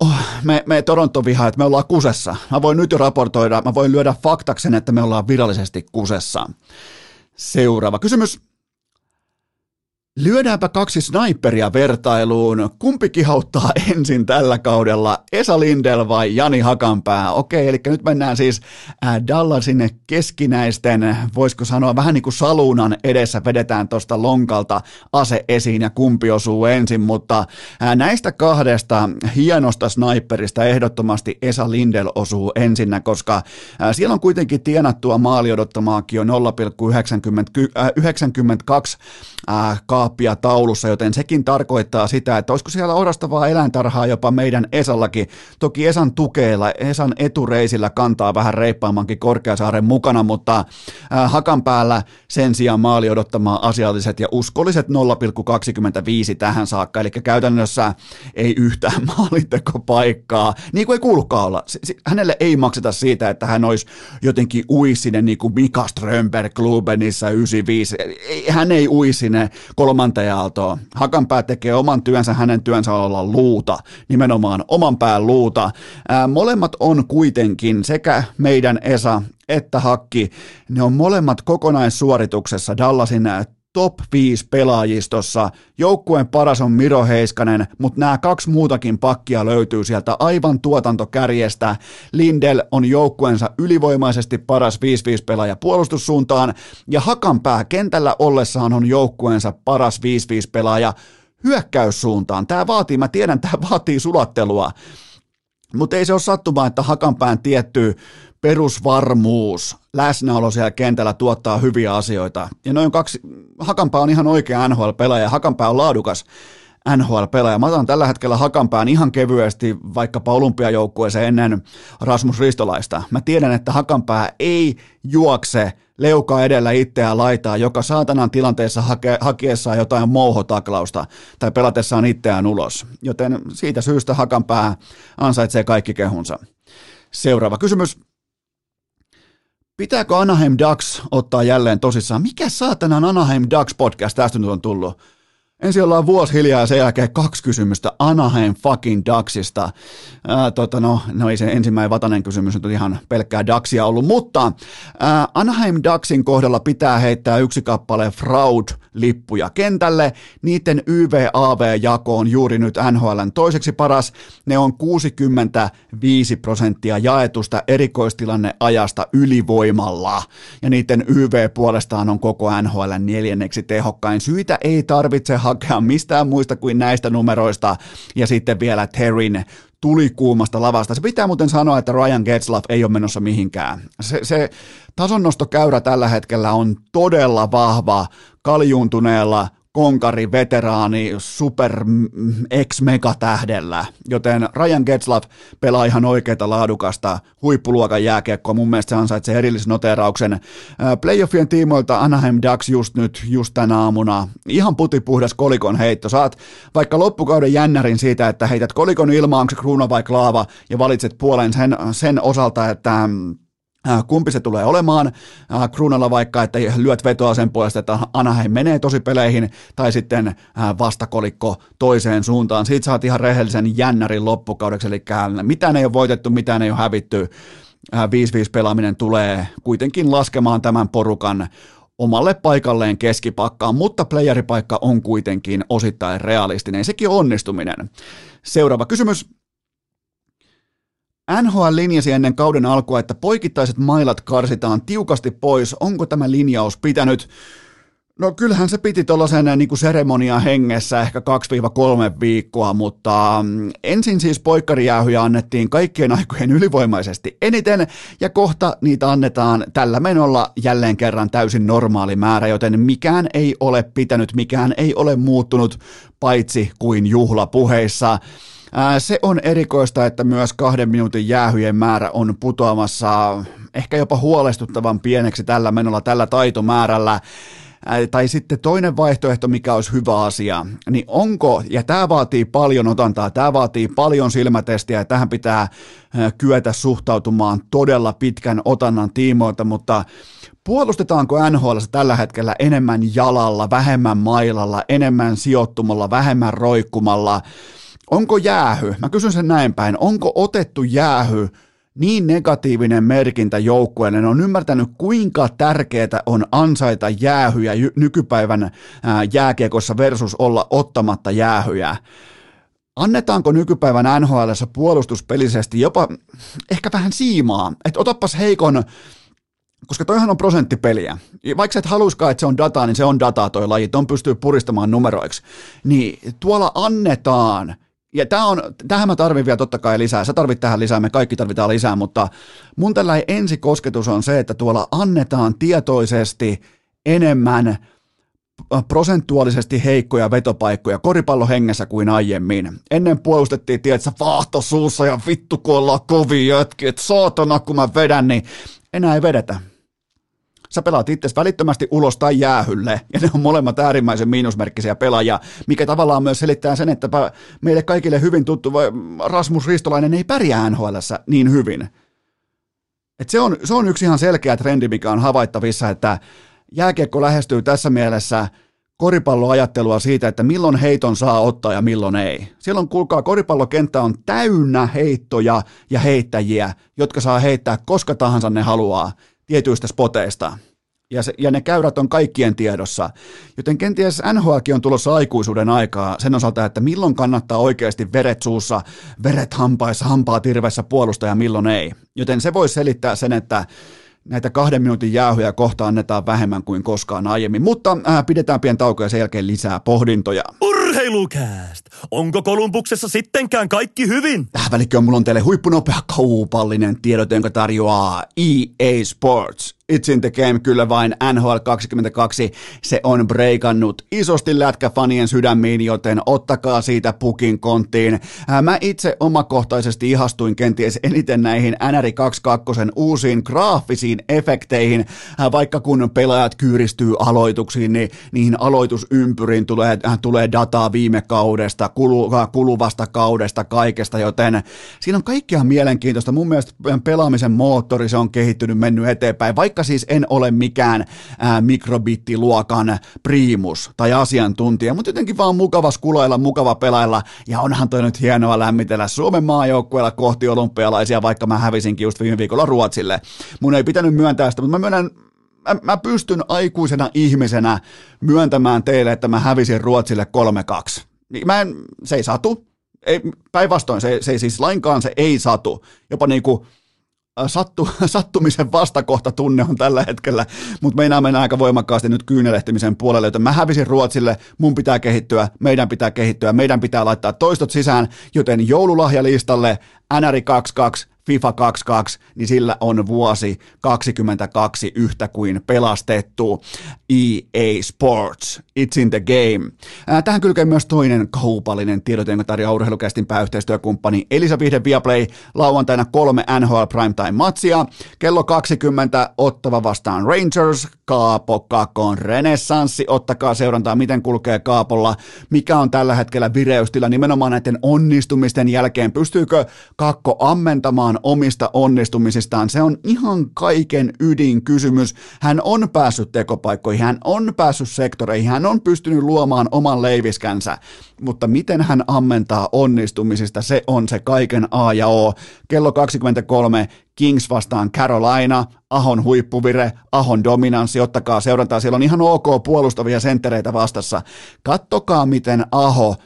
Oh, me, me Toronto vihaa, että me ollaan kusessa. Mä voin nyt jo raportoida, mä voin lyödä faktaksen, että me ollaan virallisesti kusessa. Seuraava kysymys. Lyödäänpä kaksi sniperia vertailuun. Kumpi kihauttaa ensin tällä kaudella, Esa Lindel vai Jani Hakanpää? Okei, eli nyt mennään siis äh, Dallasin keskinäisten, voisiko sanoa vähän niin kuin saluunan edessä, vedetään tuosta lonkalta ase esiin ja kumpi osuu ensin, mutta äh, näistä kahdesta hienosta sniperista ehdottomasti Esa Lindel osuu ensinnä, koska äh, siellä on kuitenkin tienattua maali odottamaakin jo 0,92 kaappia taulussa, joten sekin tarkoittaa sitä, että olisiko siellä orastavaa eläintarhaa jopa meidän Esallakin. Toki Esan tukeilla, Esan etureisillä kantaa vähän reippaammankin Korkeasaaren mukana, mutta hakan päällä sen sijaan maali odottamaan asialliset ja uskolliset 0,25 tähän saakka, eli käytännössä ei yhtään maalintekopaikkaa, niin kuin ei kuulukaan olla. Hänelle ei makseta siitä, että hän olisi jotenkin uisinen niin kuin Mika Strömberg Klubenissa 95. Hän ei uisine kolmanteen aaltoon. Hakanpää tekee oman työnsä, hänen työnsä on olla luuta, nimenomaan oman pään luuta. Ää, molemmat on kuitenkin sekä meidän Esa että Hakki, ne on molemmat kokonaissuorituksessa Dallasin top 5 pelaajistossa. Joukkueen paras on Miro Heiskanen, mutta nämä kaksi muutakin pakkia löytyy sieltä aivan tuotantokärjestä. Lindel on joukkueensa ylivoimaisesti paras 5-5 pelaaja puolustussuuntaan, ja Hakanpää kentällä ollessaan on joukkueensa paras 5-5 pelaaja hyökkäyssuuntaan. Tämä vaatii, mä tiedän, tämä vaatii sulattelua, mutta ei se ole sattumaa, että Hakanpään tietty perusvarmuus, läsnäolo siellä kentällä tuottaa hyviä asioita. Ja noin kaksi, Hakanpää on ihan oikea NHL-pelaaja, Hakanpää on laadukas NHL-pelaaja. Mä otan tällä hetkellä Hakanpään ihan kevyesti vaikkapa olympiajoukkueeseen ennen Rasmus Ristolaista. Mä tiedän, että Hakanpää ei juokse leuka edellä itseään laitaa, joka saatanan tilanteessa hake, hakiessaan jotain mouhotaklausta tai pelatessaan itseään ulos. Joten siitä syystä Hakanpää ansaitsee kaikki kehunsa. Seuraava kysymys. Pitääkö Anaheim Ducks ottaa jälleen tosissaan? Mikä saatana Anaheim Ducks podcast tästä nyt on tullut? Ensin ollaan vuosi hiljaa ja sen jälkeen kaksi kysymystä Anaheim fucking Ducksista. Ää, tota no, no ei se ensimmäinen vatanen kysymys nyt ihan pelkkää Ducksia ollut, mutta ää, Anaheim Ducksin kohdalla pitää heittää yksi kappale fraud-lippuja kentälle. Niiden YVAV-jako on juuri nyt NHLn toiseksi paras. Ne on 65 prosenttia jaetusta erikoistilanneajasta ylivoimalla. Ja niiden YV puolestaan on koko NHLn neljänneksi tehokkain. Syitä ei tarvitse hakea mistään muista kuin näistä numeroista ja sitten vielä Terin tulikuumasta lavasta. Se pitää muuten sanoa, että Ryan Getzlaff ei ole menossa mihinkään. Se, se tasonnostokäyrä tällä hetkellä on todella vahva kaljuuntuneella konkari, veteraani, super ex-megatähdellä, joten Ryan Getzlaff pelaa ihan oikeita laadukasta huippuluokan jääkiekkoa. Mun mielestä se ansaitsee erillisnoterauksen. Playoffien tiimoilta Anaheim Ducks just nyt, just tänä aamuna. Ihan putipuhdas kolikon heitto. Saat vaikka loppukauden jännärin siitä, että heität kolikon ilmaan, onko se kruuna vai klaava, ja valitset puolen sen, sen osalta, että Äh, kumpi se tulee olemaan. Äh, Kruunalla vaikka, että lyöt vetoa sen puolesta, että Anaheim menee tosi peleihin, tai sitten äh, vastakolikko toiseen suuntaan. Siitä saat ihan rehellisen jännärin loppukaudeksi, eli mitään ei ole voitettu, mitään ei ole hävitty. 5-5 pelaaminen tulee kuitenkin laskemaan tämän porukan omalle paikalleen keskipakkaan, mutta playeripaikka on kuitenkin osittain realistinen. Sekin on onnistuminen. Seuraava kysymys. NHL linjasi ennen kauden alkua, että poikittaiset mailat karsitaan tiukasti pois. Onko tämä linjaus pitänyt? No kyllähän se piti tuollaisen niin kuin seremonian hengessä ehkä 2-3 viikkoa, mutta mm, ensin siis poikkarijäähyjä annettiin kaikkien aikojen ylivoimaisesti eniten, ja kohta niitä annetaan tällä menolla jälleen kerran täysin normaali määrä, joten mikään ei ole pitänyt, mikään ei ole muuttunut, paitsi kuin juhlapuheissa. Se on erikoista, että myös kahden minuutin jäähyjen määrä on putoamassa ehkä jopa huolestuttavan pieneksi tällä menolla, tällä taitomäärällä. Tai sitten toinen vaihtoehto, mikä olisi hyvä asia, niin onko, ja tämä vaatii paljon otantaa, tämä vaatii paljon silmätestiä, ja tähän pitää kyetä suhtautumaan todella pitkän otannan tiimoilta, mutta puolustetaanko NHL tällä hetkellä enemmän jalalla, vähemmän mailalla, enemmän sijoittumalla, vähemmän roikkumalla, Onko jäähy, mä kysyn sen näin päin, onko otettu jäähy niin negatiivinen merkintä joukkueelle, ne on ymmärtänyt kuinka tärkeää on ansaita jäähyjä nykypäivän jääkiekossa versus olla ottamatta jäähyjä. Annetaanko nykypäivän NHL puolustuspelisesti jopa ehkä vähän siimaa, että otapas heikon koska toihan on prosenttipeliä. Vaikka sä et haluskaan, että se on dataa, niin se on dataa toi laji, on pystyy puristamaan numeroiksi. Niin tuolla annetaan – ja tämä on, tähän mä tarvin vielä totta kai lisää, sä tarvit tähän lisää, me kaikki tarvitaan lisää, mutta mun tällainen ensikosketus on se, että tuolla annetaan tietoisesti enemmän prosentuaalisesti heikkoja vetopaikkoja koripallohengessä kuin aiemmin. Ennen puolustettiin, tiedätkö, vaahto suussa ja vittu kun ollaan kovin jätki, että saatana kun mä vedän, niin enää ei vedetä sä pelaat itse välittömästi ulos tai jäähylle, ja ne on molemmat äärimmäisen miinusmerkkisiä pelaajia, mikä tavallaan myös selittää sen, että meille kaikille hyvin tuttu Rasmus Ristolainen ei pärjää nhl niin hyvin. Et se, on, se on yksi ihan selkeä trendi, mikä on havaittavissa, että jääkiekko lähestyy tässä mielessä koripalloajattelua siitä, että milloin heiton saa ottaa ja milloin ei. Silloin kuulkaa, koripallokenttä on täynnä heittoja ja heittäjiä, jotka saa heittää koska tahansa ne haluaa tietyistä spoteista. Ja, se, ja ne käyrät on kaikkien tiedossa. Joten kenties NHLkin on tulossa aikuisuuden aikaa sen osalta, että milloin kannattaa oikeasti veret suussa, veret hampaissa, hampaa tirvessä puolustaa ja milloin ei. Joten se voi selittää sen, että näitä kahden minuutin jäähyjä kohta annetaan vähemmän kuin koskaan aiemmin. Mutta äh, pidetään pieni tauko ja sen jälkeen lisää pohdintoja. Urheilukääst! Onko Kolumbuksessa sittenkään kaikki hyvin? Tähän välikköön mulla on teille huippunopea kaupallinen tiedot, jonka tarjoaa EA Sports. It's in the game, kyllä vain NHL 22. Se on breikannut isosti lätkäfanien sydämiin, joten ottakaa siitä pukin konttiin. Mä itse omakohtaisesti ihastuin kenties eniten näihin NR 22 uusiin graafisiin efekteihin, vaikka kun pelaajat kyyristyy aloituksiin, niin niihin aloitusympyriin tulee, tulee dataa muistaa viime kaudesta, kulu, kuluvasta kaudesta, kaikesta, joten siinä on kaikkea mielenkiintoista. Mun mielestä pelaamisen moottori, se on kehittynyt, mennyt eteenpäin, vaikka siis en ole mikään ää, mikrobittiluokan priimus tai asiantuntija, mutta jotenkin vaan mukava skulailla, mukava pelailla, ja onhan toi nyt hienoa lämmitellä Suomen maajoukkueella kohti olympialaisia, vaikka mä hävisinkin just viime viikolla Ruotsille. Mun ei pitänyt myöntää sitä, mutta mä myönnän mä, mä pystyn aikuisena ihmisenä myöntämään teille, että mä hävisin Ruotsille 3-2. Niin mä en, se ei satu. Ei, päinvastoin, se, se ei siis lainkaan se ei satu. Jopa niin kuin sattu, sattumisen vastakohta tunne on tällä hetkellä, mutta meinaa mennä aika voimakkaasti nyt kyynelehtimisen puolelle, joten mä hävisin Ruotsille, mun pitää kehittyä, meidän pitää kehittyä, meidän pitää laittaa toistot sisään, joten joululahjalistalle NRI 22 FIFA 22, niin sillä on vuosi 22 yhtä kuin pelastettu EA Sports, It's in the Game. Tähän kylkee myös toinen kaupallinen tiedot, jonka tarjoaa urheilukästin pääyhteistyökumppani Elisa Vihde Viaplay lauantaina kolme NHL Primetime-matsia. Kello 20 Ottava vastaan Rangers, Kaapo Kakon renessanssi. Ottakaa seurantaa, miten kulkee Kaapolla, mikä on tällä hetkellä vireystila nimenomaan näiden onnistumisten jälkeen. Pystyykö Kakko ammentamaan omista onnistumisistaan. Se on ihan kaiken ydinkysymys. Hän on päässyt tekopaikkoihin, hän on päässyt sektoreihin, hän on pystynyt luomaan oman leiviskänsä, mutta miten hän ammentaa onnistumisista, se on se kaiken A ja O. Kello 23 Kings vastaan Carolina, Ahon huippuvire, Ahon dominanssi, ottakaa seurantaa, siellä on ihan ok puolustavia senttereitä vastassa. Kattokaa, miten Aho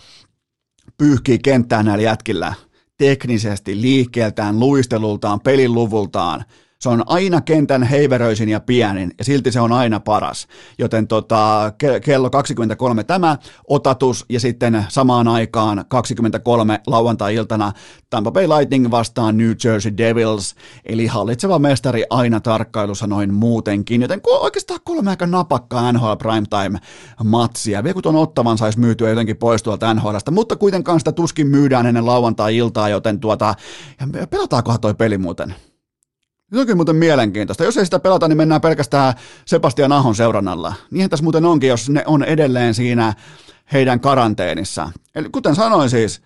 pyyhkii kenttää näillä jätkillä teknisesti, liikkeeltään, luistelultaan, peliluvultaan – se on aina kentän heiveröisin ja pienin, ja silti se on aina paras. Joten tota, kello 23 tämä otatus, ja sitten samaan aikaan 23 lauantai-iltana Tampa Bay Lightning vastaan New Jersey Devils, eli hallitseva mestari aina tarkkailussa noin muutenkin, joten oikeastaan kolme aika napakkaa NHL Primetime-matsia. Vielä kun tuon ottavan saisi myytyä jotenkin pois tuolta NHLstä, mutta kuitenkaan sitä tuskin myydään ennen lauantai-iltaa, joten tuota, pelataankohan toi peli muuten? Se onkin muuten mielenkiintoista. Jos ei sitä pelata, niin mennään pelkästään Sebastian Ahon seurannalla. Niinhän tässä muuten onkin, jos ne on edelleen siinä heidän karanteenissa. Eli kuten sanoin siis,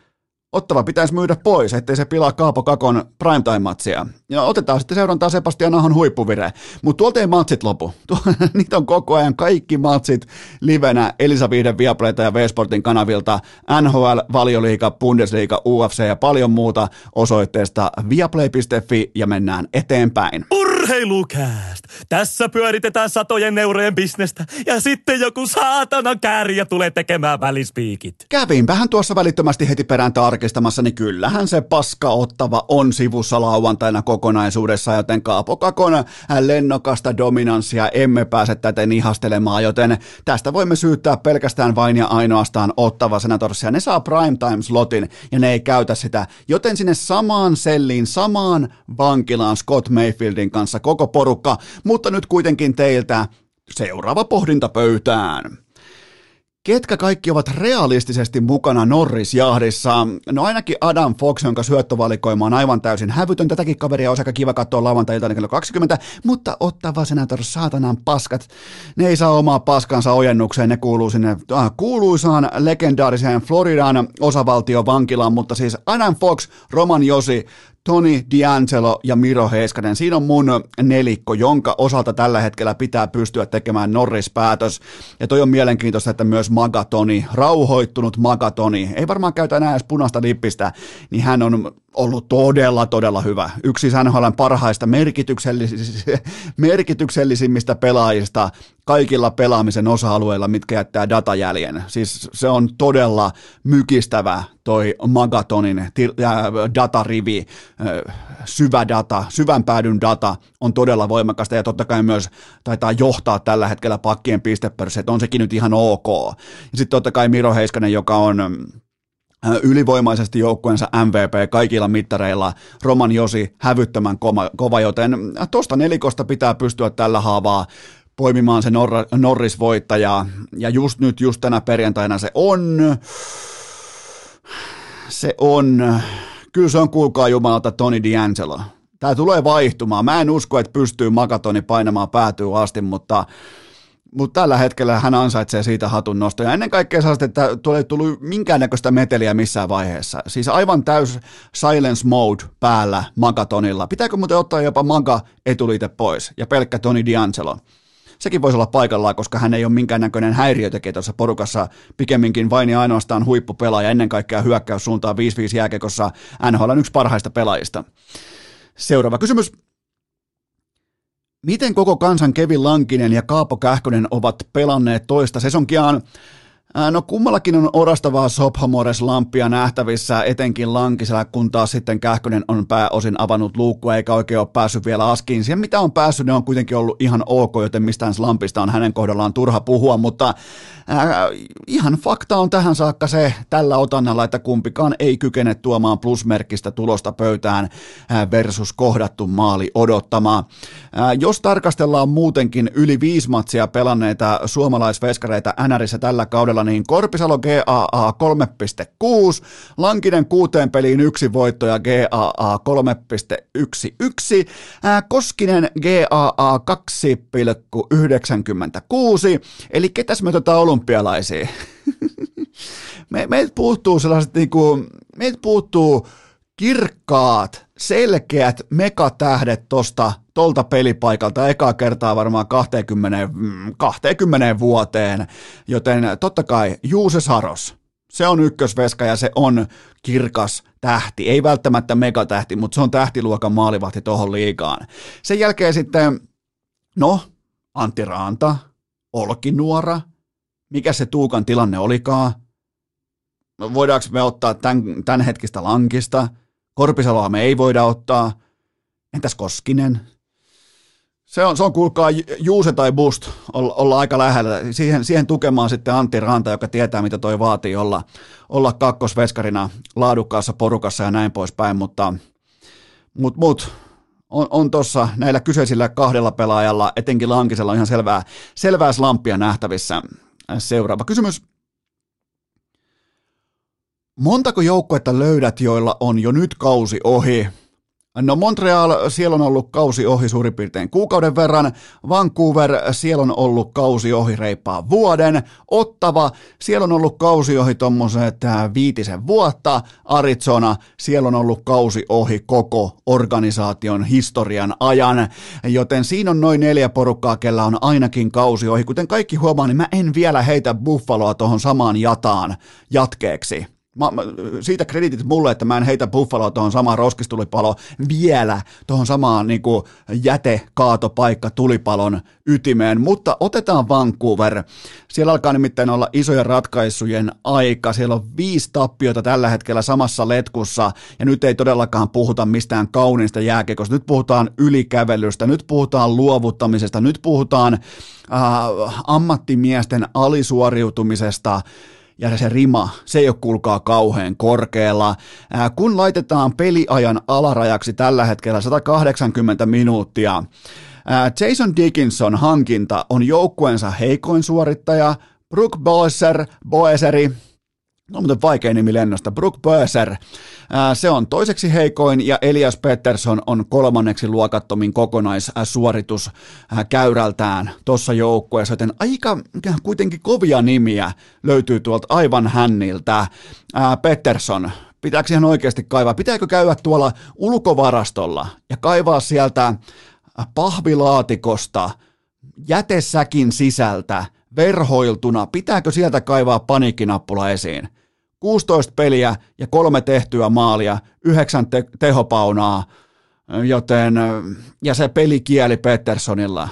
Ottava pitäisi myydä pois, ettei se pilaa Kaapo Kakon primetime-matsia. Ja otetaan sitten seurantaa Sebastian Ahon huippuvire. Mutta tuolta ei matsit lopu. Niitä on koko ajan kaikki matsit livenä Elisa Vihden Viaplayta ja V-Sportin kanavilta. NHL, Valioliiga, Bundesliga, UFC ja paljon muuta osoitteesta viaplay.fi ja mennään eteenpäin. Urheilukääst! Tässä pyöritetään satojen eurojen bisnestä ja sitten joku saatana kääriä tulee tekemään välispiikit. Kävinpähän tuossa välittömästi heti perään tarkistamassa, niin kyllähän se paska ottava on sivussa lauantaina kokonaisuudessa, joten Kaapo Kakon lennokasta dominanssia emme pääse täten ihastelemaan, joten tästä voimme syyttää pelkästään vain ja ainoastaan ottava senatorsia. Ne saa primetime slotin ja ne ei käytä sitä, joten sinne samaan selliin, samaan vankilaan Scott Mayfieldin kanssa koko porukka, mutta nyt kuitenkin teiltä seuraava pohdinta pöytään. Ketkä kaikki ovat realistisesti mukana Norris-jahdissa? No ainakin Adam Fox, jonka syöttövalikoima on aivan täysin hävytön. Tätäkin kaveria on aika kiva katsoa lauantai kello 20, mutta ottava senator saatanan paskat. Ne ei saa omaa paskansa ojennukseen, ne kuuluu sinne äh, kuuluisaan legendaariseen Floridan osavaltiovankilaan, mutta siis Adam Fox, Roman Josi, Toni D'Angelo ja Miro Heiskanen. Siinä on mun nelikko, jonka osalta tällä hetkellä pitää pystyä tekemään Norris-päätös. Ja toi on mielenkiintoista, että myös Magatoni, rauhoittunut Magatoni, ei varmaan käytä enää edes punaista lippistä, niin hän on ollut todella, todella hyvä. Yksi NHLn parhaista merkityksellis- merkityksellisimmistä pelaajista kaikilla pelaamisen osa-alueilla, mitkä jättää datajäljen. Siis se on todella mykistävä toi Magatonin datarivi, syvä data, syvän päädyn data on todella voimakasta ja totta kai myös taitaa johtaa tällä hetkellä pakkien pistepörssi, on sekin nyt ihan ok. Ja sitten totta kai Miro Heiskanen, joka on ylivoimaisesti joukkueensa MVP kaikilla mittareilla, Roman Josi hävyttömän kova, joten tuosta nelikosta pitää pystyä tällä haavaa poimimaan se Nor- Norris-voittaja, ja just nyt, just tänä perjantaina se on, se on, kyllä se on kuulkaa jumalata Toni D'Angelo. Tämä tulee vaihtumaan. Mä en usko, että pystyy Makatoni painamaan päätyy asti, mutta mutta tällä hetkellä hän ansaitsee siitä hatun nostoja. Ennen kaikkea sellaista, että tuolla ei tullut minkäännäköistä meteliä missään vaiheessa. Siis aivan täys silence mode päällä Magatonilla. Pitääkö muuten ottaa jopa Maga etuliite pois ja pelkkä Tony D'Angelo? Sekin voisi olla paikallaan, koska hän ei ole minkäännäköinen häiriötekijä tuossa porukassa, pikemminkin vain ja ainoastaan huippupelaaja, ennen kaikkea hyökkäys suuntaan 5-5 jääkekossa NHL yksi parhaista pelaajista. Seuraava kysymys. Miten koko kansan Kevin Lankinen ja Kaapo Kähkönen ovat pelanneet toista sesonkiaan? No kummallakin on orastavaa Sophomores lampia nähtävissä, etenkin Lankisella, kun taas sitten Kähkönen on pääosin avannut luukkua eikä oikein ole päässyt vielä askiin. Siihen mitä on päässyt, ne on kuitenkin ollut ihan ok, joten mistään lampista on hänen kohdallaan turha puhua, mutta äh, ihan fakta on tähän saakka se tällä otannalla, että kumpikaan ei kykene tuomaan plusmerkkistä tulosta pöytään äh, versus kohdattu maali odottamaan. Äh, jos tarkastellaan muutenkin yli viisi matsia pelanneita suomalaisveskareita NRissä tällä kaudella, niin Korpisalo GAA 3.6, Lankinen kuuteen peliin yksi voitto ja GAA 3.11, Koskinen GAA 2,96, eli ketäs me otetaan olympialaisia? me, meiltä puuttuu sellaiset niinku, meiltä puuttuu kirkkaat, selkeät megatähdet tosta, tolta pelipaikalta ekaa kertaa varmaan 20, 20 mm, vuoteen, joten totta kai Juuse Saros, se on ykkösveska ja se on kirkas tähti, ei välttämättä megatähti, mutta se on tähtiluokan maalivahti tuohon liikaan. Sen jälkeen sitten, no, Antti Raanta, Olkinuora, mikä se Tuukan tilanne olikaan, voidaanko me ottaa tämän, tämän hetkistä lankista, Korpisaloa me ei voida ottaa. Entäs Koskinen? Se on, se on kuulkaa Juuse tai Bust olla, aika lähellä. Siihen, siihen tukemaan sitten Antti Ranta, joka tietää, mitä toi vaatii olla, olla kakkosveskarina laadukkaassa porukassa ja näin poispäin, mutta mut, mut, on, on tuossa näillä kyseisillä kahdella pelaajalla, etenkin Lankisella on ihan selvää, selvää slampia nähtävissä. Seuraava kysymys. Montako joukkuetta löydät, joilla on jo nyt kausi ohi? No Montreal, siellä on ollut kausi ohi suurin piirtein kuukauden verran. Vancouver, siellä on ollut kausi ohi reippaa vuoden. Ottava, siellä on ollut kausi ohi tuommoiset äh, viitisen vuotta. Arizona, siellä on ollut kausi ohi koko organisaation historian ajan. Joten siinä on noin neljä porukkaa, kellä on ainakin kausi ohi. Kuten kaikki huomaa, niin mä en vielä heitä Buffaloa tuohon samaan jataan jatkeeksi Mä, mä, siitä kreditit mulle, että mä en heitä Buffaloa tuohon samaan roskistulipalo vielä tuohon samaan niin kuin jätekaatopaikka tulipalon ytimeen, mutta otetaan Vancouver. Siellä alkaa nimittäin olla isojen ratkaisujen aika. Siellä on viisi tappiota tällä hetkellä samassa letkussa ja nyt ei todellakaan puhuta mistään kauniista jääkekosta. Nyt puhutaan ylikävelystä, nyt puhutaan luovuttamisesta, nyt puhutaan äh, ammattimiesten alisuoriutumisesta – ja se rima, se ei ole kuulkaa kauhean korkealla. Ää, kun laitetaan peliajan alarajaksi tällä hetkellä 180 minuuttia, ää, Jason Dickinson hankinta on joukkueensa heikoin suorittaja, Brook Boeser, Boeseri, No muuten vaikea nimi lennosta. Brook Böser, se on toiseksi heikoin ja Elias Pettersson on kolmanneksi luokattomin kokonaissuoritus käyrältään tuossa joukkueessa, joten aika kuitenkin kovia nimiä löytyy tuolta aivan hänniltä. Pettersson, pitääkö ihan oikeasti kaivaa? Pitääkö käydä tuolla ulkovarastolla ja kaivaa sieltä pahvilaatikosta jätesäkin sisältä verhoiltuna, pitääkö sieltä kaivaa paniikkinappula esiin? 16 peliä ja kolme tehtyä maalia, yhdeksän te- tehopaunaa, joten, ja se pelikieli Petterssonilla.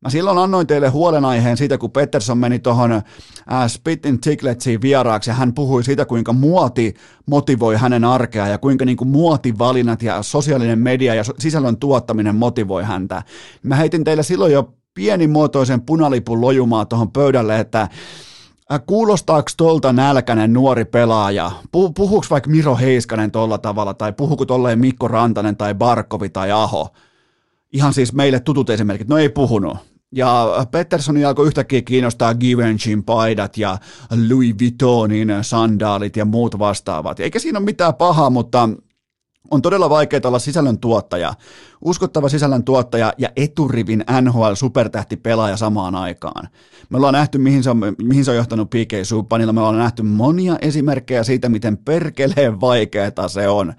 Mä silloin annoin teille huolenaiheen siitä, kun Pettersson meni tuohon äh, Spittin Chicletsiin vieraaksi ja hän puhui siitä, kuinka muoti motivoi hänen arkea ja kuinka niin kuin muotivalinnat ja sosiaalinen media ja sisällön tuottaminen motivoi häntä. Mä heitin teille silloin jo pienimuotoisen punalipun lojumaa tuohon pöydälle, että äh, Kuulostaako tuolta nälkäinen nuori pelaaja? Puhuuko vaikka Miro Heiskanen tuolla tavalla, tai puhuuko tolleen Mikko Rantanen tai Barkovi tai Aho? Ihan siis meille tutut esimerkit, no ei puhunut. Ja Petterssonin alkoi yhtäkkiä kiinnostaa Givenchin paidat ja Louis Vuittonin sandaalit ja muut vastaavat. Eikä siinä ole mitään pahaa, mutta on todella vaikeaa olla sisällön tuottaja, uskottava sisällön tuottaja ja eturivin NHL supertähti pelaaja samaan aikaan. Me ollaan nähty, mihin se on, mihin se on johtanut PK Subbanilla, me ollaan nähty monia esimerkkejä siitä, miten perkeleen vaikeaa se on.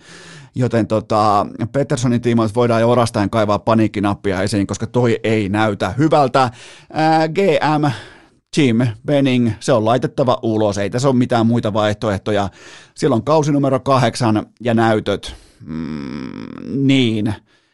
Joten tota, Petersonin tiimoilta voidaan jo orastaen kaivaa paniikkinappia esiin, koska toi ei näytä hyvältä. Ää, GM Jim Benning, se on laitettava ulos, ei tässä ole mitään muita vaihtoehtoja. Siellä on kausi numero kahdeksan ja näytöt. Mm, niin.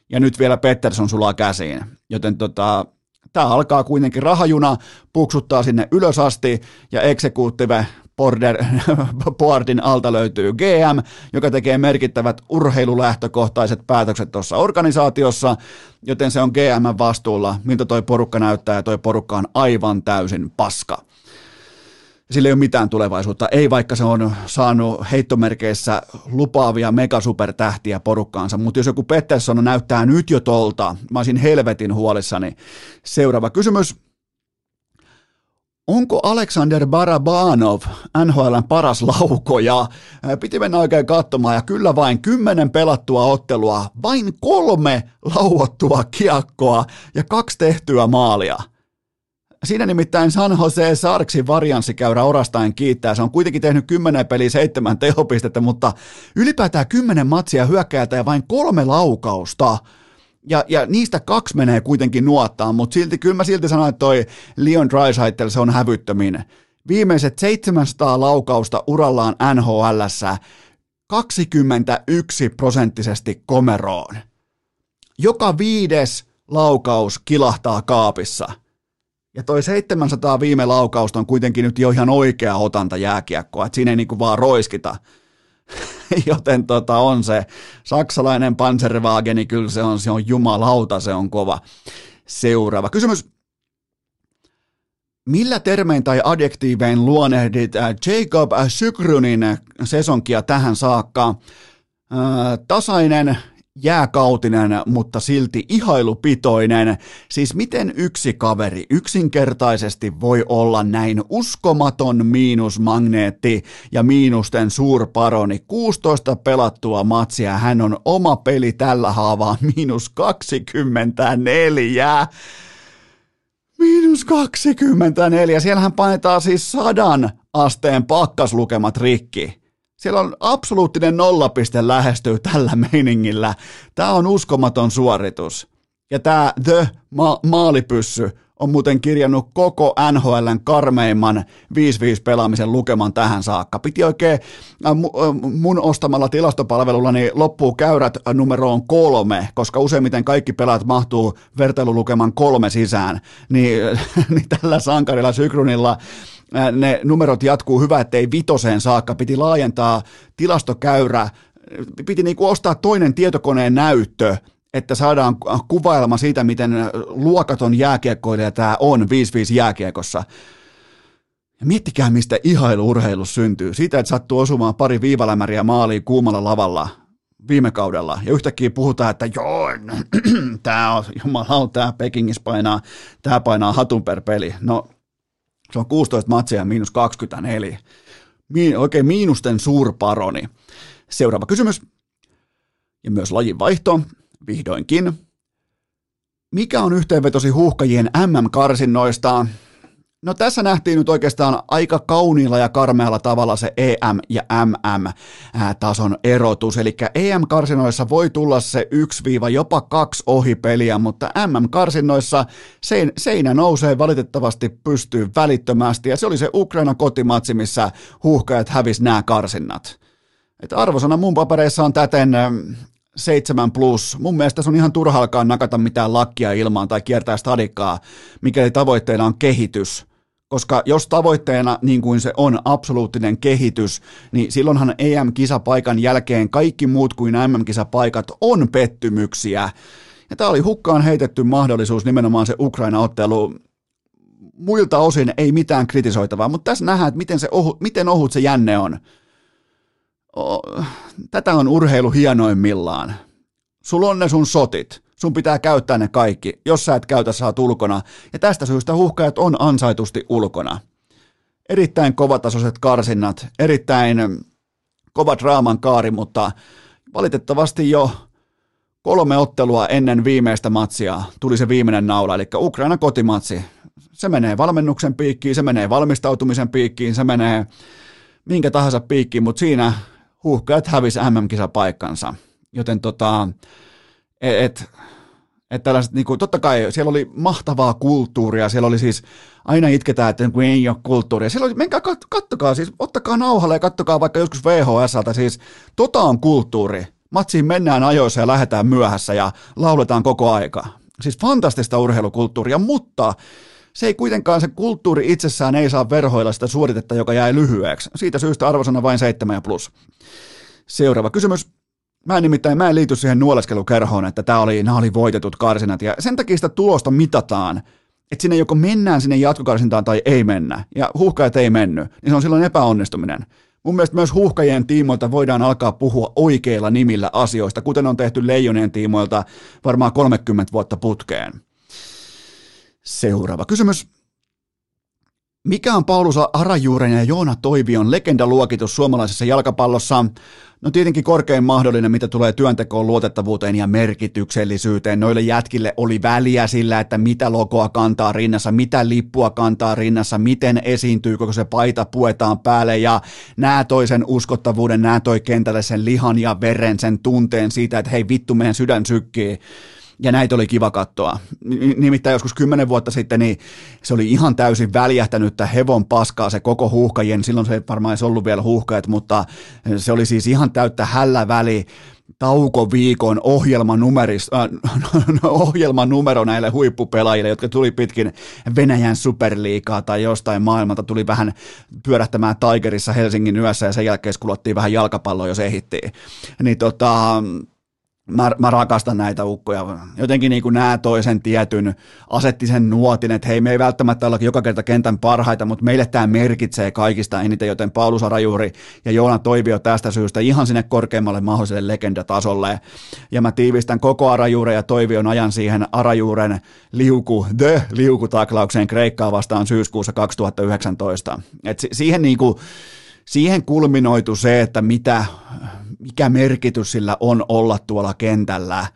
Ja nyt vielä Pettersson sulaa käsiin. Joten tota, tämä alkaa kuitenkin rahajuna, puksuttaa sinne ylös asti ja executive Border, Boardin alta löytyy GM, joka tekee merkittävät urheilulähtökohtaiset päätökset tuossa organisaatiossa, joten se on GM vastuulla, miltä toi porukka näyttää ja toi porukka on aivan täysin paska. Sillä ei ole mitään tulevaisuutta, ei vaikka se on saanut heittomerkeissä lupaavia megasupertähtiä porukkaansa, mutta jos joku Pettersson näyttää nyt jo tolta, mä olisin helvetin huolissani. Seuraava kysymys, Onko Alexander Barabanov NHLn paras laukoja? Piti mennä oikein katsomaan ja kyllä vain kymmenen pelattua ottelua, vain kolme lauottua kiekkoa ja kaksi tehtyä maalia. Siinä nimittäin San Jose Sarksin varianssikäyrä orastain kiittää. Se on kuitenkin tehnyt kymmenen peliä seitsemän tehopistettä, mutta ylipäätään kymmenen matsia hyökkäältä ja vain kolme laukausta – ja, ja niistä kaksi menee kuitenkin nuottaan, mutta silti, kyllä mä silti sanoin, että toi Leon Draisaitl, se on hävyttöminen. Viimeiset 700 laukausta urallaan nhl 21 prosenttisesti komeroon. Joka viides laukaus kilahtaa kaapissa. Ja toi 700 viime laukausta on kuitenkin nyt jo ihan oikea otanta jääkiekkoa, että siinä ei niinku vaan roiskita. joten tota, on se saksalainen panzerwaageni, kyllä se on, se on jumalauta, se on kova. Seuraava kysymys. Millä termein tai adjektiivein luonehdit äh, Jacob Sykrunin sesonkia tähän saakka? Äh, tasainen, jääkautinen, mutta silti ihailupitoinen. Siis miten yksi kaveri yksinkertaisesti voi olla näin uskomaton miinusmagneetti ja miinusten suurparoni. 16 pelattua matsia, hän on oma peli tällä haavaa miinus 24. Miinus 24. Siellähän painetaan siis sadan asteen pakkaslukemat rikki. Siellä on absoluuttinen nollapiste lähestyy tällä meiningillä. Tämä on uskomaton suoritus. Ja tämä The Ma- Maalipyssy on muuten kirjannut koko NHLn karmeimman 5-5 pelaamisen lukeman tähän saakka. Piti oikein äh, äh, mun ostamalla tilastopalvelulla niin loppuu käyrät numeroon kolme, koska useimmiten kaikki pelaat mahtuu vertailulukeman kolme sisään. Niin, niin tällä sankarilla Sykrunilla ne numerot jatkuu hyvä, ettei vitoseen saakka. Piti laajentaa tilastokäyrä, piti niinku ostaa toinen tietokoneen näyttö, että saadaan kuvailma siitä, miten luokaton jääkiekkoilija tämä on 5-5 jääkiekossa. Ja miettikää, mistä ihailuurheilu syntyy. Siitä, että sattuu osumaan pari viivalämäriä maaliin kuumalla lavalla viime kaudella. Ja yhtäkkiä puhutaan, että joo, tämä on, jumala, tämä Pekingissä painaa, tämä painaa hatun per peli. No, se on 16 matsia ja miinus 24. Miin, oikein miinusten suurparoni. Seuraava kysymys. Ja myös lajin vaihto, vihdoinkin. Mikä on yhteenvetosi huuhkajien MM-karsinnoista? No tässä nähtiin nyt oikeastaan aika kauniilla ja karmealla tavalla se EM- ja MM-tason erotus. Eli EM-karsinoissa voi tulla se 1- jopa kaksi ohipeliä, mutta MM-karsinnoissa seinä nousee valitettavasti pystyy välittömästi. Ja se oli se Ukraina kotimatsi, missä huuhkajat hävisi nämä karsinnat. Et arvosana mun papereissa on täten 7 plus. Mun mielestä se on ihan turha alkaa nakata mitään lakkia ilmaan tai kiertää stadikkaa, mikäli tavoitteena on kehitys. Koska jos tavoitteena, niin kuin se on, absoluuttinen kehitys, niin silloinhan EM-kisapaikan jälkeen kaikki muut kuin MM-kisapaikat on pettymyksiä. Ja tämä oli hukkaan heitetty mahdollisuus nimenomaan se Ukraina-ottelu. Muilta osin ei mitään kritisoitavaa, mutta tässä nähdään, että miten, se ohut, miten ohut se jänne on tätä on urheilu hienoimmillaan. Sulla on ne sun sotit. Sun pitää käyttää ne kaikki. Jos sä et käytä, saat ulkona. Ja tästä syystä huhkajat on ansaitusti ulkona. Erittäin kovatasoiset karsinnat, erittäin kova draaman kaari, mutta valitettavasti jo kolme ottelua ennen viimeistä matsia tuli se viimeinen naula, eli Ukraina kotimatsi. Se menee valmennuksen piikkiin, se menee valmistautumisen piikkiin, se menee minkä tahansa piikkiin, mutta siinä huuhkajat hävisi MM-kisapaikkansa. Joten tota, et, et, et tällaiset, niin kuin, totta kai siellä oli mahtavaa kulttuuria, siellä oli siis, aina itketään, että kun ei ole kulttuuria. Siellä oli, menkää kat, kattokaa, siis ottakaa nauhalle ja kattokaa vaikka joskus VHSltä, siis tota on kulttuuri. Matsiin mennään ajoissa ja lähdetään myöhässä ja lauletaan koko aika. Siis fantastista urheilukulttuuria, mutta se ei kuitenkaan, se kulttuuri itsessään ei saa verhoilla sitä suoritetta, joka jäi lyhyeksi. Siitä syystä arvosana vain 7 plus. Seuraava kysymys. Mä en nimittäin, mä en liity siihen nuoleskelukerhoon, että tää oli, nämä oli voitetut karsinat, ja sen takia sitä tulosta mitataan, että sinne joko mennään sinne jatkokarsintaan tai ei mennä, ja huuhkajat ei mennyt, niin se on silloin epäonnistuminen. Mun mielestä myös huuhkajien tiimoilta voidaan alkaa puhua oikeilla nimillä asioista, kuten on tehty leijonien tiimoilta varmaan 30 vuotta putkeen. Seuraava kysymys. Mikä on Paulus Arajuuren ja Joona Toivion legendaluokitus suomalaisessa jalkapallossa? No tietenkin korkein mahdollinen, mitä tulee työntekoon, luotettavuuteen ja merkityksellisyyteen. Noille jätkille oli väliä sillä, että mitä logoa kantaa rinnassa, mitä lippua kantaa rinnassa, miten esiintyy, koko se paita puetaan päälle ja nää toi sen uskottavuuden, nää toi kentälle sen lihan ja veren, sen tunteen siitä, että hei vittu meidän sydän sykkii ja näitä oli kiva katsoa. Nimittäin joskus kymmenen vuotta sitten niin se oli ihan täysin väljähtänyttä hevon paskaa se koko huuhkajien, silloin se ei varmaan ollut vielä huuhkajat, mutta se oli siis ihan täyttä hällä väli taukoviikon äh, ohjelmanumero näille huippupelaajille, jotka tuli pitkin Venäjän superliikaa tai jostain maailmalta, tuli vähän pyörähtämään Tigerissa Helsingin yössä ja sen jälkeen kulottiin vähän jalkapalloa, jos ehittiin. Niin tota, mä, mä rakastan näitä ukkoja. Jotenkin niin nämä toisen tietyn, asetti sen nuotin, että hei, me ei välttämättä olla joka kerta kentän parhaita, mutta meille tämä merkitsee kaikista eniten, joten Paulus Arajuuri ja Joona Toivio tästä syystä ihan sinne korkeammalle mahdolliselle legendatasolle. Ja mä tiivistän koko Arajuure ja Toivion ajan siihen Arajuuren liuku, the liukutaklaukseen Kreikkaa vastaan syyskuussa 2019. Et siihen niin kuin, siihen kulminoitu se, että mitä, mikä merkitys sillä on olla tuolla kentällä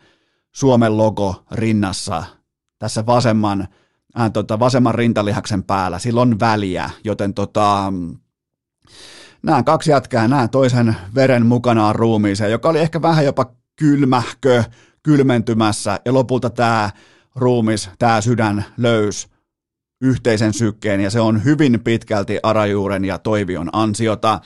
Suomen logo rinnassa tässä vasemman, äh, tota, vasemman rintalihaksen päällä. Sillä on väliä, joten tota, nämä kaksi jätkää, nämä toisen veren mukanaan ruumiiseen, joka oli ehkä vähän jopa kylmähkö, kylmentymässä, ja lopulta tämä ruumis, tämä sydän löys yhteisen sykkeen, ja se on hyvin pitkälti Arajuuren ja Toivion ansiota.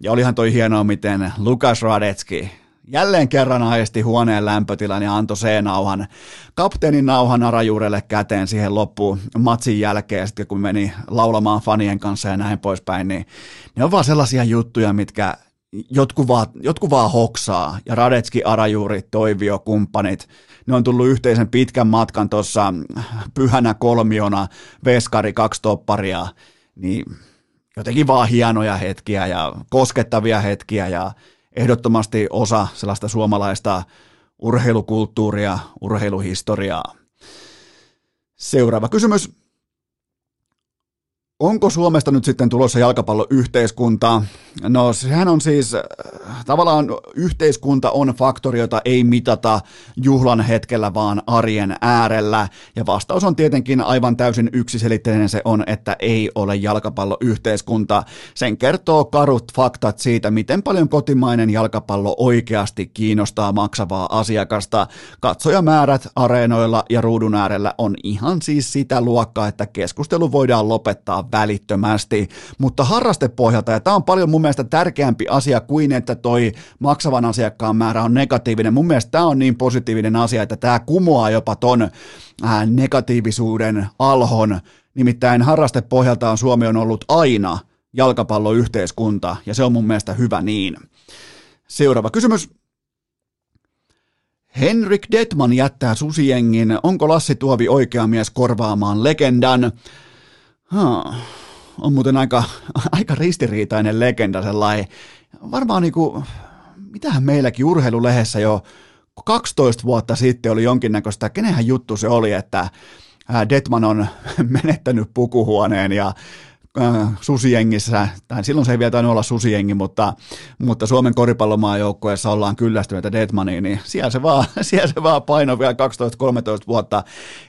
Ja olihan toi hienoa, miten Lukas Radetski jälleen kerran aisti huoneen lämpötilan ja antoi C-nauhan, kapteenin nauhan Arajuurelle käteen siihen loppuun matsin jälkeen, sitten kun meni laulamaan fanien kanssa ja näin poispäin, niin ne on vaan sellaisia juttuja, mitkä jotkut vaan, jotkut vaan hoksaa, ja Radetski, Arajuuri, Toivio, kumppanit, ne on tullut yhteisen pitkän matkan tuossa pyhänä kolmiona, veskari, kaksi topparia, niin jotenkin vaan hienoja hetkiä ja koskettavia hetkiä ja ehdottomasti osa sellaista suomalaista urheilukulttuuria, urheiluhistoriaa. Seuraava kysymys. Onko Suomesta nyt sitten tulossa jalkapalloyhteiskunta? No sehän on siis, äh, tavallaan yhteiskunta on faktori, jota ei mitata juhlan hetkellä, vaan arjen äärellä. Ja vastaus on tietenkin aivan täysin yksiselitteinen se on, että ei ole jalkapalloyhteiskunta. Sen kertoo karut faktat siitä, miten paljon kotimainen jalkapallo oikeasti kiinnostaa maksavaa asiakasta. Katsojamäärät areenoilla ja ruudun äärellä on ihan siis sitä luokkaa, että keskustelu voidaan lopettaa välittömästi, mutta harrastepohjalta, ja tämä on paljon mun mielestä tärkeämpi asia kuin, että toi maksavan asiakkaan määrä on negatiivinen. Mun mielestä tämä on niin positiivinen asia, että tämä kumoaa jopa ton äh, negatiivisuuden alhon, nimittäin harrastepohjalta on Suomi on ollut aina jalkapalloyhteiskunta, ja se on mun mielestä hyvä niin. Seuraava kysymys. Henrik Detman jättää susiengin. Onko Lassi Tuovi oikea mies korvaamaan legendan? Huh. On muuten aika, aika ristiriitainen legenda sellainen. Varmaan niinku, mitähän meilläkin urheilulehdessä jo 12 vuotta sitten oli jonkinnäköistä, kenenhän juttu se oli, että Detman on menettänyt pukuhuoneen ja äh, susijengissä, tai silloin se ei vielä tainnut olla susijengi, mutta, mutta Suomen koripallomaajoukkueessa ollaan kyllästyneitä Detmaniin, niin siellä se vaan, siellä se vaan paino vielä 12-13 vuotta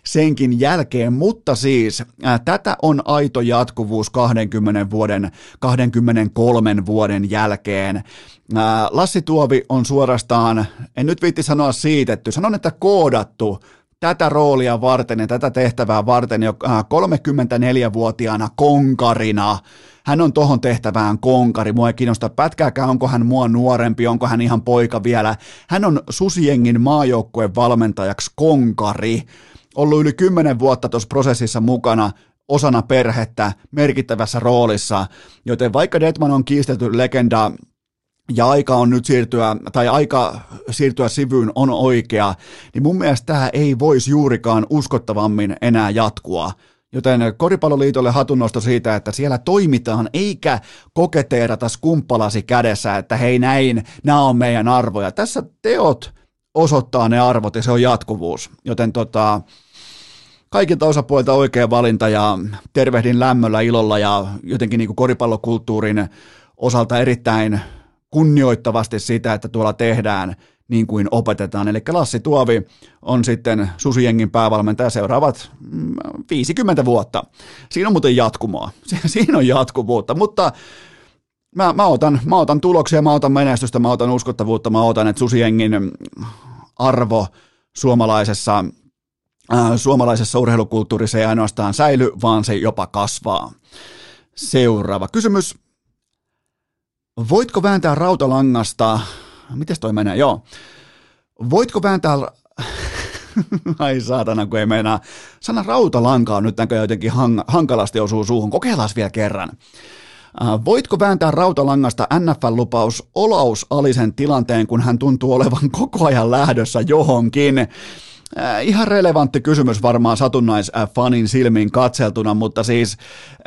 senkin jälkeen, mutta siis äh, tätä on aito jatkuvuus 20 vuoden, 23 vuoden jälkeen. Äh, Lassi Tuovi on suorastaan, en nyt viitti sanoa siitetty, sanon, että koodattu tätä roolia varten ja tätä tehtävää varten jo 34-vuotiaana äh, konkarina. Hän on tohon tehtävään konkari. Mua ei kiinnosta pätkääkään, onko hän mua nuorempi, onko hän ihan poika vielä. Hän on Susiengin maajoukkueen valmentajaksi konkari. Ollut yli 10 vuotta tuossa prosessissa mukana, osana perhettä, merkittävässä roolissa, joten vaikka Detman on kiistelty legenda ja aika on nyt siirtyä, tai aika siirtyä sivyyn on oikea, niin mun mielestä tämä ei voisi juurikaan uskottavammin enää jatkua. Joten Koripalloliitolle hatunnosto siitä, että siellä toimitaan, eikä koketeerata skumppalasi kädessä, että hei näin, nämä on meidän arvoja. Tässä teot osoittaa ne arvot ja se on jatkuvuus. Joten tota, kaikilta osapuolilta oikea valinta ja tervehdin lämmöllä, ilolla ja jotenkin niin koripallokulttuurin osalta erittäin kunnioittavasti sitä, että tuolla tehdään niin kuin opetetaan. Eli Lassi Tuovi on sitten Susiengin päävalmentaja seuraavat 50 mm, vuotta. Siinä on muuten jatkumoa. Siinä on jatkuvuutta, mutta mä, mä, otan, mä otan tuloksia, mä otan menestystä, mä otan uskottavuutta, mä otan, että Susiengin arvo suomalaisessa, äh, suomalaisessa urheilukulttuurissa ei ainoastaan säily, vaan se jopa kasvaa. Seuraava kysymys. Voitko vääntää rautalangasta, miten toi menee, joo. Voitko vääntää, ai saatana kun ei meinaa, sana rautalanka on nyt näköjään jotenkin hang, hankalasti osuu suuhun, kokeillaan vielä kerran. Äh, voitko vääntää rautalangasta NFL-lupaus Olaus Alisen tilanteen, kun hän tuntuu olevan koko ajan lähdössä johonkin? Äh, ihan relevantti kysymys varmaan satunnaisfanin silmiin katseltuna, mutta siis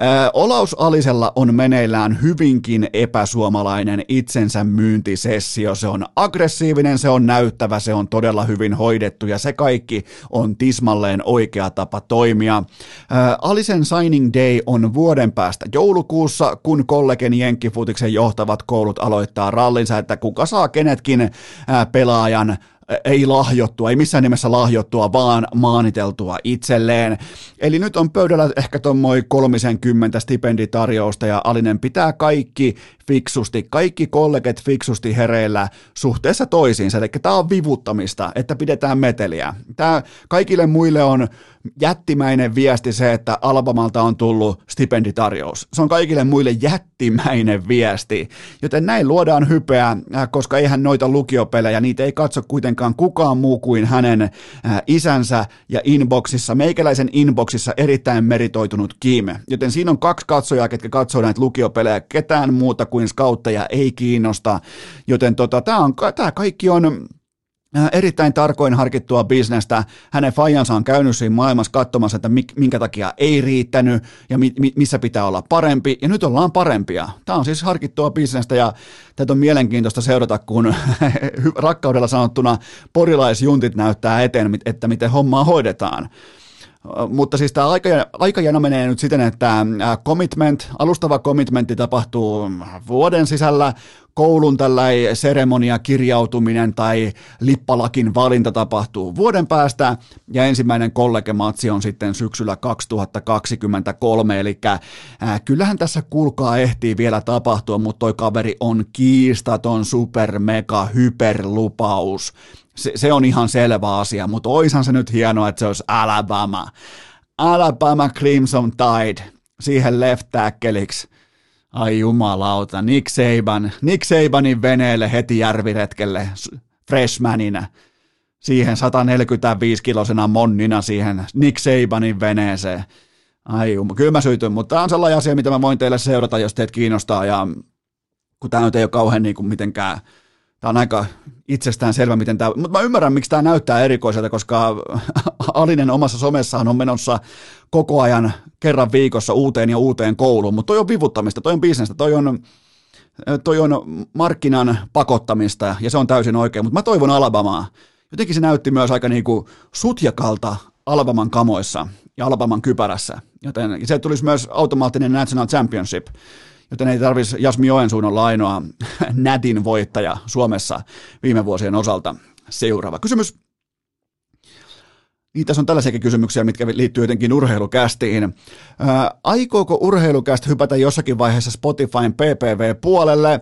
äh, Olaus Alisella on meneillään hyvinkin epäsuomalainen itsensä myyntisessio. Se on aggressiivinen, se on näyttävä, se on todella hyvin hoidettu ja se kaikki on tismalleen oikea tapa toimia. Äh, Alisen signing day on vuoden päästä joulukuussa, kun kollegen Jenkkifutiksen johtavat koulut aloittaa rallinsa, että kuka saa kenetkin äh, pelaajan ei lahjottua, ei missään nimessä lahjottua, vaan maaniteltua itselleen. Eli nyt on pöydällä ehkä tuommoin 30 stipenditarjousta ja Alinen pitää kaikki fiksusti, kaikki kollegat fiksusti hereillä suhteessa toisiinsa. Eli tämä on vivuttamista, että pidetään meteliä. Tämä kaikille muille on jättimäinen viesti se, että Albamalta on tullut stipenditarjous. Se on kaikille muille jättimäinen viesti, joten näin luodaan hypeä, äh, koska eihän noita lukiopelejä, niitä ei katso kuitenkaan kukaan muu kuin hänen äh, isänsä ja inboxissa, meikäläisen inboxissa erittäin meritoitunut Kim. Joten siinä on kaksi katsojaa, ketkä katsoo näitä lukiopelejä, ketään muuta kuin scoutteja ei kiinnosta, joten tota, tämä kaikki on Äh, erittäin tarkoin harkittua bisnestä. Hänen fajansa on käynyt siinä maailmassa katsomassa, että minkä takia ei riittänyt ja missä pitää olla parempi. Ja nyt ollaan parempia. Tämä on siis harkittua bisnestä ja tätä on mielenkiintoista seurata, kun rakkaudella sanottuna porilaisjuntit näyttää eteen, että miten hommaa hoidetaan. Mutta siis tämä aika, aikajana menee nyt siten, että commitment, alustava commitmentti tapahtuu vuoden sisällä, koulun tällainen seremonia, kirjautuminen tai lippalakin valinta tapahtuu vuoden päästä ja ensimmäinen kollegematsi on sitten syksyllä 2023, eli äh, kyllähän tässä kuulkaa ehtii vielä tapahtua, mutta toi kaveri on kiistaton super mega hyperlupaus se, se on ihan selvä asia, mutta oishan se nyt hienoa, että se olisi Alabama. Alabama Crimson Tide siihen left tackleiksi. Ai jumalauta, Nick Saban, Nick Sabanin veneelle heti järviretkelle freshmanina. Siihen 145-kilosena monnina siihen Nick Sabanin veneeseen. Ai jumma, kyllä mä syityn, mutta tämä on sellainen asia, mitä mä voin teille seurata, jos teet kiinnostaa ja kun tämä nyt ei ole kauhean niin kuin mitenkään tämä on aika itsestään selvä, miten tämä, mutta mä ymmärrän, miksi tämä näyttää erikoiselta, koska Alinen omassa somessaan on menossa koko ajan kerran viikossa uuteen ja uuteen kouluun, mutta toi on vivuttamista, toi on bisnestä, toi on, toi on markkinan pakottamista ja se on täysin oikein, mutta mä toivon Alabamaa. Jotenkin se näytti myös aika niinku sutjakalta Albaman kamoissa. ja Alabaman kypärässä. Joten se tulisi myös automaattinen National Championship, joten ei tarvitsisi Jasmi Joensuun olla ainoa Nadin voittaja Suomessa viime vuosien osalta. Seuraava kysymys. Niin, tässä on tällaisiakin kysymyksiä, mitkä liittyy jotenkin urheilukästiin. Ää, aikooko urheilukäst hypätä jossakin vaiheessa Spotifyn PPV-puolelle?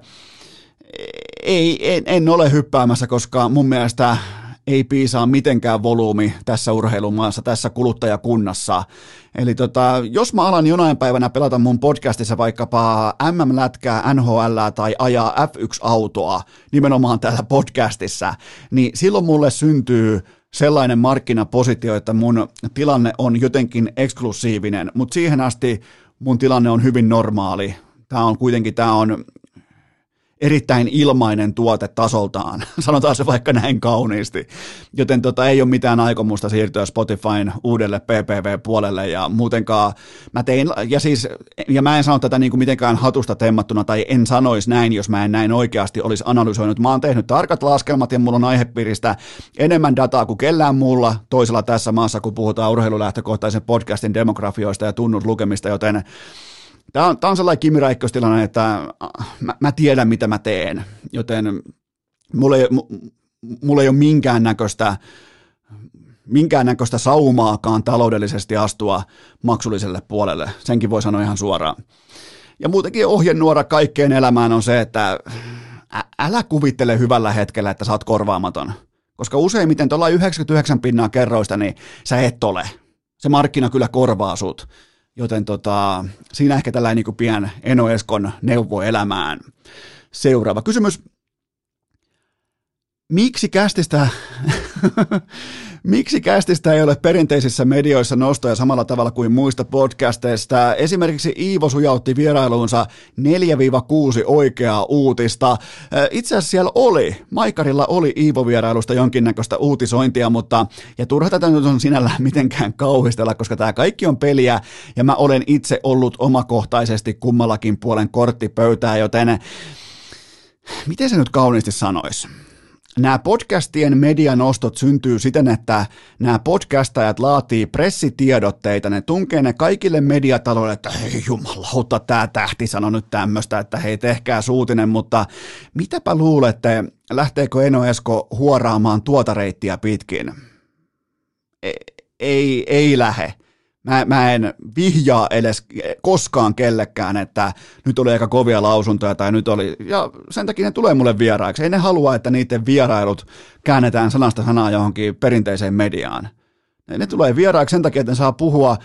Ei, en, en ole hyppäämässä, koska mun mielestä ei piisaa mitenkään volyymi tässä urheilumaassa, tässä kuluttajakunnassa. Eli tota, jos mä alan jonain päivänä pelata mun podcastissa vaikkapa MM-lätkää, NHL tai ajaa F1-autoa nimenomaan täällä podcastissa, niin silloin mulle syntyy sellainen markkinapositio, että mun tilanne on jotenkin eksklusiivinen, mutta siihen asti mun tilanne on hyvin normaali. Tämä on kuitenkin, tämä on erittäin ilmainen tuote tasoltaan, sanotaan se vaikka näin kauniisti. Joten tota, ei ole mitään aikomusta siirtyä Spotifyn uudelle PPV-puolelle ja muutenkaan mä tein, ja siis, ja mä en sano tätä niin kuin mitenkään hatusta temmattuna tai en sanoisi näin, jos mä en näin oikeasti olisi analysoinut. Mä oon tehnyt tarkat laskelmat ja mulla on aihepiiristä enemmän dataa kuin kellään muulla toisella tässä maassa, kun puhutaan urheilulähtökohtaisen podcastin demografioista ja tunnuslukemista, joten Tämä on, tämä on sellainen Kimi Räikköstilanne, että äh, mä, mä tiedän, mitä mä teen, joten mulla ei, mulla ei ole minkäännäköistä, minkäännäköistä saumaakaan taloudellisesti astua maksulliselle puolelle. Senkin voi sanoa ihan suoraan. Ja muutenkin ohjenuora kaikkeen elämään on se, että älä kuvittele hyvällä hetkellä, että sä oot korvaamaton. Koska useimmiten tuolla 99 pinnaa kerroista, niin sä et ole. Se markkina kyllä korvaa sut. Joten tota, siinä ehkä tällainen niin pien Eno Eskon neuvo elämään. Seuraava kysymys. Miksi kästistä, Miksi kästistä ei ole perinteisissä medioissa nostoja samalla tavalla kuin muista podcasteista? Esimerkiksi Iivo sujautti vierailuunsa 4-6 oikeaa uutista. Itse asiassa siellä oli, Maikarilla oli Iivo-vierailusta jonkinnäköistä uutisointia, mutta ja turha tätä nyt on sinällään mitenkään kauhistella, koska tämä kaikki on peliä ja mä olen itse ollut omakohtaisesti kummallakin puolen korttipöytää, joten miten se nyt kauniisti sanoisi? Nämä podcastien medianostot syntyy siten, että nämä podcastajat laatii pressitiedotteita, ne tunkee ne kaikille mediataloille, että hei jumalauta, tämä tähti sanoi nyt tämmöistä, että hei tehkää suutinen, mutta mitäpä luulette, lähteekö Eno Esko huoraamaan tuota reittiä pitkin? Ei, ei, ei lähe. Mä, mä en vihjaa edes koskaan kellekään, että nyt oli aika kovia lausuntoja tai nyt oli, ja sen takia ne tulee mulle vieraiksi. Ei ne halua, että niiden vierailut käännetään sanasta sanaa johonkin perinteiseen mediaan. Ne tulee vieraiksi sen takia, että ne saa puhua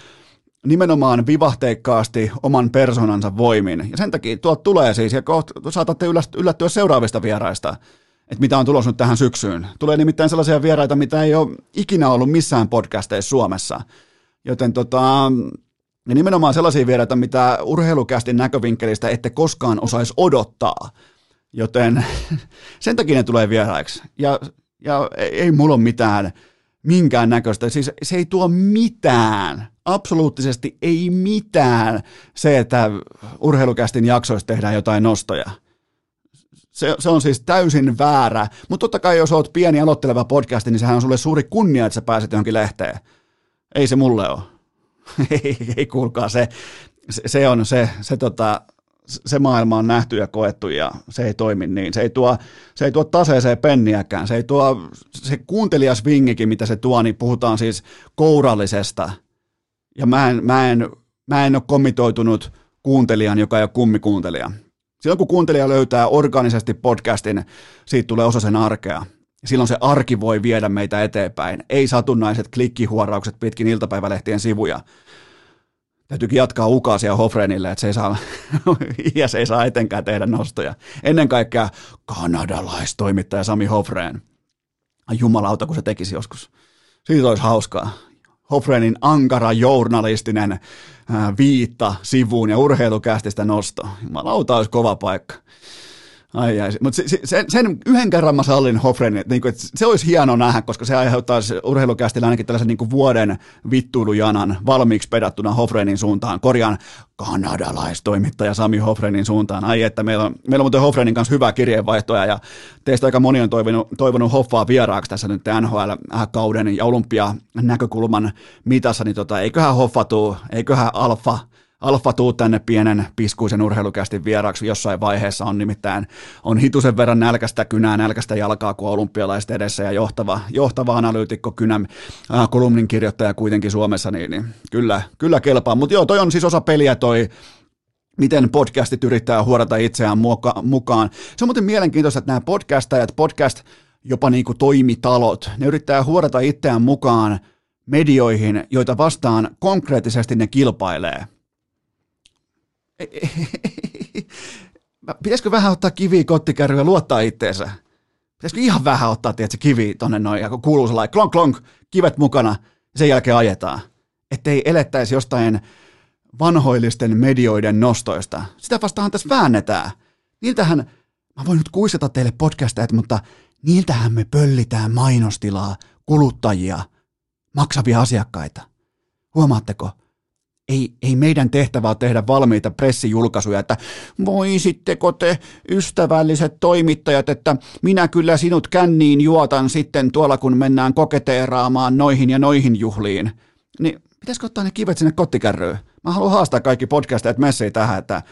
nimenomaan vivahteikkaasti oman persoonansa voimin. Ja sen takia tuot tulee siis, ja kohta saatatte yllättyä seuraavista vieraista, että mitä on tulossa nyt tähän syksyyn. Tulee nimittäin sellaisia vieraita, mitä ei ole ikinä ollut missään podcasteissa Suomessa – Joten tota, ja nimenomaan sellaisia vieraita, mitä urheilukästin näkövinkkelistä ette koskaan osaisi odottaa. Joten sen takia ne tulee vieraiksi. Ja, ja ei mulla ole mitään minkään näköistä. Siis se ei tuo mitään, absoluuttisesti ei mitään se, että urheilukästin jaksoista tehdään jotain nostoja. Se, se on siis täysin väärä. Mutta totta kai jos oot pieni aloitteleva podcasti, niin sehän on sulle suuri kunnia, että sä pääset johonkin lehteen. Ei se mulle ole. ei, ei kuulkaa, se, se, se on se, se, tota, se maailma on nähty ja koettu ja se ei toimi niin. Se ei tuo, se ei tuo taseeseen penniäkään. Se ei tuo, se kuuntelijasvingikin, mitä se tuo, niin puhutaan siis kourallisesta. Ja mä en, mä en, mä en ole komitoitunut kuuntelijan, joka ei ole kummikuuntelija. Silloin kun kuuntelija löytää organisesti podcastin, siitä tulee osa sen arkea silloin se arki voi viedä meitä eteenpäin. Ei satunnaiset klikkihuoraukset pitkin iltapäivälehtien sivuja. Täytyykin jatkaa ukaasia Hofrenille, että se ei saa, se ei saa etenkään tehdä nostoja. Ennen kaikkea kanadalaistoimittaja Sami Hofreen. Jumalauta, kun se tekisi joskus. Siitä olisi hauskaa. Hofrenin ankara journalistinen viitta sivuun ja urheilukästistä nosto. Jumalauta olisi kova paikka. Ai ai, mutta se, se, sen yhden kerran mä sallin Hofrenin, että, niinku, että se olisi hieno nähdä, koska se aiheuttaa urheilukästillä ainakin tällaisen niinku vuoden vittuilujanan valmiiksi pedattuna Hofrenin suuntaan. Korjaan kanadalaistoimittaja Sami Hofrenin suuntaan. Ai että meillä on, meillä on muuten Hofrenin kanssa hyvää kirjeenvaihtoja ja teistä aika moni on toivonut, toivonut Hoffaa vieraaksi tässä nyt NHL-kauden ja olympia näkökulman mitassa, niin tota, eiköhän Hoffa tuu, eiköhän Alfa Alfa tuu tänne pienen piskuisen urheilukästin vieraaksi jossain vaiheessa on nimittäin on hitusen verran nälkästä kynää, nälkästä jalkaa kuin olympialaiset edessä ja johtava, johtava analyytikko kynä, äh, kolumnin kirjoittaja kuitenkin Suomessa, niin, niin kyllä, kyllä kelpaa. Mutta joo, toi on siis osa peliä toi miten podcastit yrittää huorata itseään muka, mukaan. Se on muuten mielenkiintoista, että nämä podcastajat, podcast jopa niin kuin toimitalot, ne yrittää huorata itseään mukaan medioihin, joita vastaan konkreettisesti ne kilpailee. Pitäisikö vähän ottaa kiviä kottikärryä ja luottaa itteensä? Pitäisikö ihan vähän ottaa, tiedätkö, kivi tonne noin, ja kun kuuluu sellainen klonk klonk, kivet mukana, ja sen jälkeen ajetaan. Ettei elettäisi jostain vanhoillisten medioiden nostoista. Sitä vastaan tässä väännetään. Niiltähän, mä voin nyt kuisata teille podcastajat, mutta niiltähän me pöllitään mainostilaa, kuluttajia, maksavia asiakkaita. Huomaatteko? Ei, ei meidän tehtävä ole tehdä valmiita pressijulkaisuja, että voisitteko te ystävälliset toimittajat, että minä kyllä sinut känniin juotan sitten tuolla, kun mennään koketeeraamaan noihin ja noihin juhliin. Niin pitäisikö ottaa ne kivet sinne kottikärryyn? Mä haluan haastaa kaikki podcastajat messiin tähän, että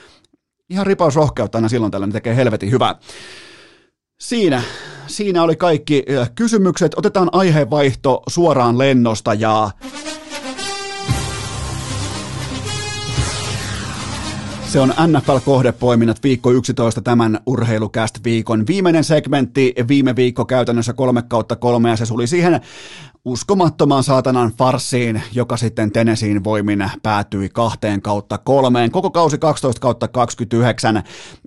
ihan ripaus rohkeutta aina silloin tällä, ne tekee helvetin hyvää. Siinä, siinä oli kaikki kysymykset. Otetaan aihevaihto suoraan lennosta ja Se on NFL-kohdepoiminnat viikko 11 tämän urheilukäst viikon viimeinen segmentti. Viime viikko käytännössä kolme kautta kolme ja se suli siihen uskomattomaan saatanan farsiin, joka sitten Tenesiin voimin päätyi kahteen kautta kolmeen. Koko kausi 12 kautta 29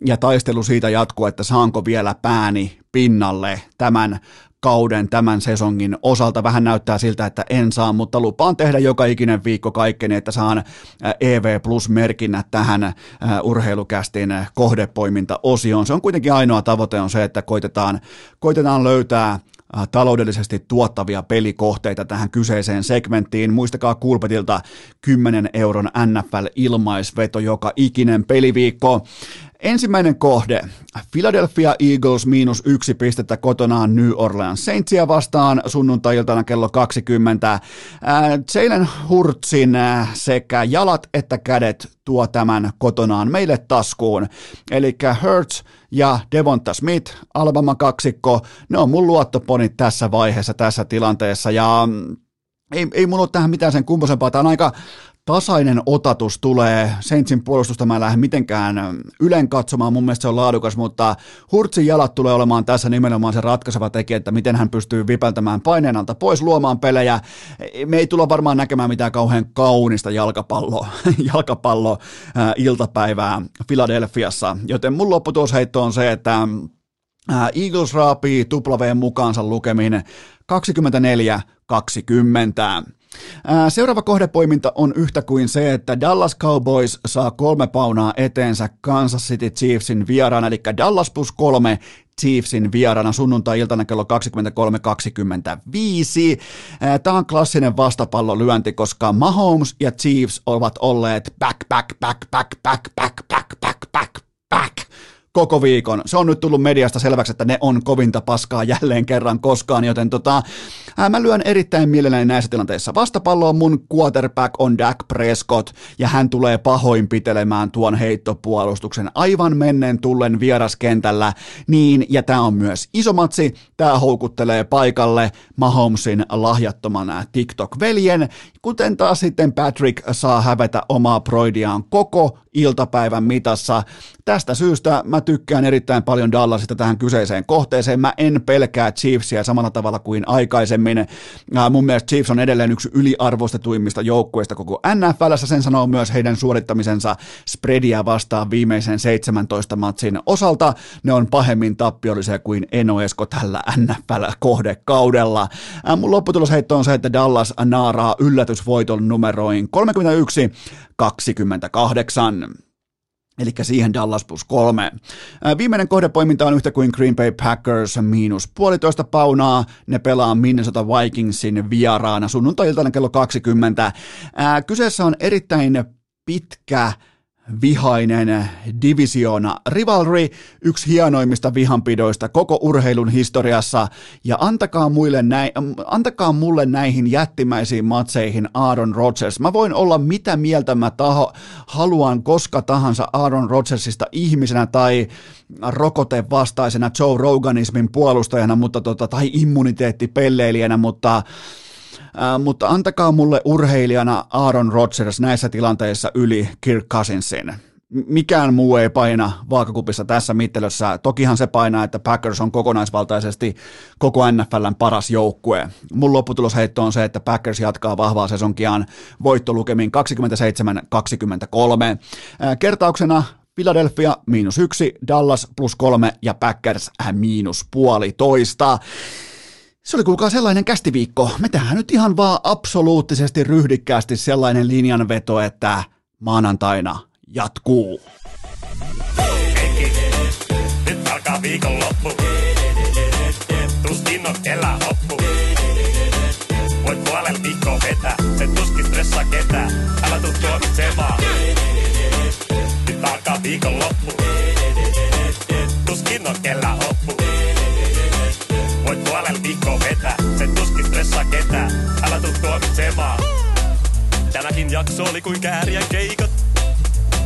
ja taistelu siitä jatkuu, että saanko vielä pääni pinnalle tämän kauden tämän sesongin osalta. Vähän näyttää siltä, että en saa, mutta lupaan tehdä joka ikinen viikko kaikkeni, että saan EV Plus-merkinnät tähän urheilukästin kohdepoiminta-osioon. Se on kuitenkin ainoa tavoite on se, että koitetaan, koitetaan löytää taloudellisesti tuottavia pelikohteita tähän kyseiseen segmenttiin. Muistakaa Kulpetilta 10 euron NFL-ilmaisveto joka ikinen peliviikko. Ensimmäinen kohde. Philadelphia Eagles miinus yksi pistettä kotonaan New Orleans Saintsia vastaan sunnuntai-iltana kello 20. Äh, Jalen Hurtsin äh, sekä jalat että kädet tuo tämän kotonaan meille taskuun. Eli Hurts ja Devonta Smith, Alabama kaksikko, ne on mun luottoponit tässä vaiheessa, tässä tilanteessa. Ja mm, ei, ei mulla ole tähän mitään sen kummoisempaa. Tämä on aika tasainen otatus tulee. Saintsin puolustusta mä en lähde mitenkään ylen katsomaan, mun mielestä se on laadukas, mutta Hurtsin jalat tulee olemaan tässä nimenomaan se ratkaiseva tekijä, että miten hän pystyy vipeltämään paineen alta pois, luomaan pelejä. Me ei tulla varmaan näkemään mitään kauhean kaunista jalkapallo, jalkapallo äh, iltapäivää Filadelfiassa, joten mun lopputuosheitto on se, että äh, Eagles raapii W mukaansa lukemin 24-20. Seuraava kohdepoiminta on yhtä kuin se, että Dallas Cowboys saa kolme paunaa eteensä Kansas City Chiefsin vieraana, eli Dallas plus kolme Chiefsin vieraana sunnuntai-iltana kello 23.25. Tämä on klassinen vastapallolyönti, koska Mahomes ja Chiefs ovat olleet back, back, back, back, back, back, back, back, back, back koko viikon. Se on nyt tullut mediasta selväksi, että ne on kovinta paskaa jälleen kerran koskaan, joten tota, ää, mä lyön erittäin mielelläni näissä tilanteissa. Vastapallo on mun quarterback on Dak Prescott, ja hän tulee pahoinpitelemään tuon heittopuolustuksen aivan menneen tullen vieraskentällä, niin, ja tämä on myös iso matsi, tämä houkuttelee paikalle Mahomesin lahjattoman TikTok-veljen, kuten taas sitten Patrick saa hävetä omaa proidiaan koko iltapäivän mitassa. Tästä syystä mä tykkään erittäin paljon Dallasista tähän kyseiseen kohteeseen. Mä en pelkää Chiefsia samalla tavalla kuin aikaisemmin. Mun mielestä Chiefs on edelleen yksi yliarvostetuimmista joukkueista koko NFLssä. Sen sanoo myös heidän suorittamisensa spreadia vastaan viimeisen 17 matsin osalta. Ne on pahemmin tappiollisia kuin Eno Esko tällä NFL-kohdekaudella. Mun lopputulosheitto on se, että Dallas naaraa yllätysvoiton numeroin 31 28. Eli siihen Dallas plus kolme. Viimeinen kohdepoiminta on yhtä kuin Green Bay Packers miinus puolitoista paunaa. Ne pelaa Minnesota Vikingsin vieraana sunnuntai kello 20. Kyseessä on erittäin pitkä vihainen divisiona rivalry, yksi hienoimmista vihanpidoista koko urheilun historiassa, ja antakaa, muille näin, antakaa mulle näihin jättimäisiin matseihin Aaron Rodgers. Mä voin olla mitä mieltä mä taho, haluan koska tahansa Aaron Rodgersista ihmisenä tai rokotevastaisena Joe Roganismin puolustajana mutta tota, tai immuniteettipelleilijänä, mutta Mutta antakaa mulle urheilijana Aaron Rodgers näissä tilanteissa yli Kirk Cousinsin. Mikään muu ei paina vaakakupissa tässä mittelössä. Tokihan se painaa, että Packers on kokonaisvaltaisesti koko NFLn paras joukkue. Mun lopputulosheitto on se, että Packers jatkaa vahvaa sesonkiaan voittolukemin 27-23. Äh, kertauksena Philadelphia miinus yksi, Dallas plus kolme ja Packers miinus puolitoista. Se oli kuulkaa sellainen kästiviikko. Me tehdään nyt ihan vaan absoluuttisesti ryhdikkäästi sellainen linjanveto, että maanantaina jatkuu. Nyt alkaa viikonloppu. Tuskin on hoppu. Voit vetää, se tuskin stressaa ketään. Älä tuu tuomitsemaan. Nyt alkaa viikonloppu. Tämäkin jakso oli kuin kääriän keikat.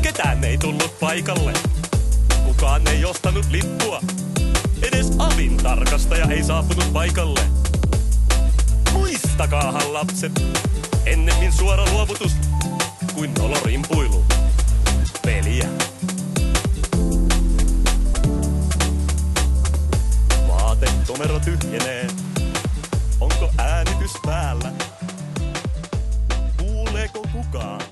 Ketään ei tullut paikalle. Kukaan ei ostanut lippua. Edes avin tarkastaja ei saapunut paikalle. Muistakaahan lapset, ennemmin suora luovutus kuin nolorimpuilu. Peliä. Numero tyhjenee. Onko äänitys päällä? Kuuleeko kukaan?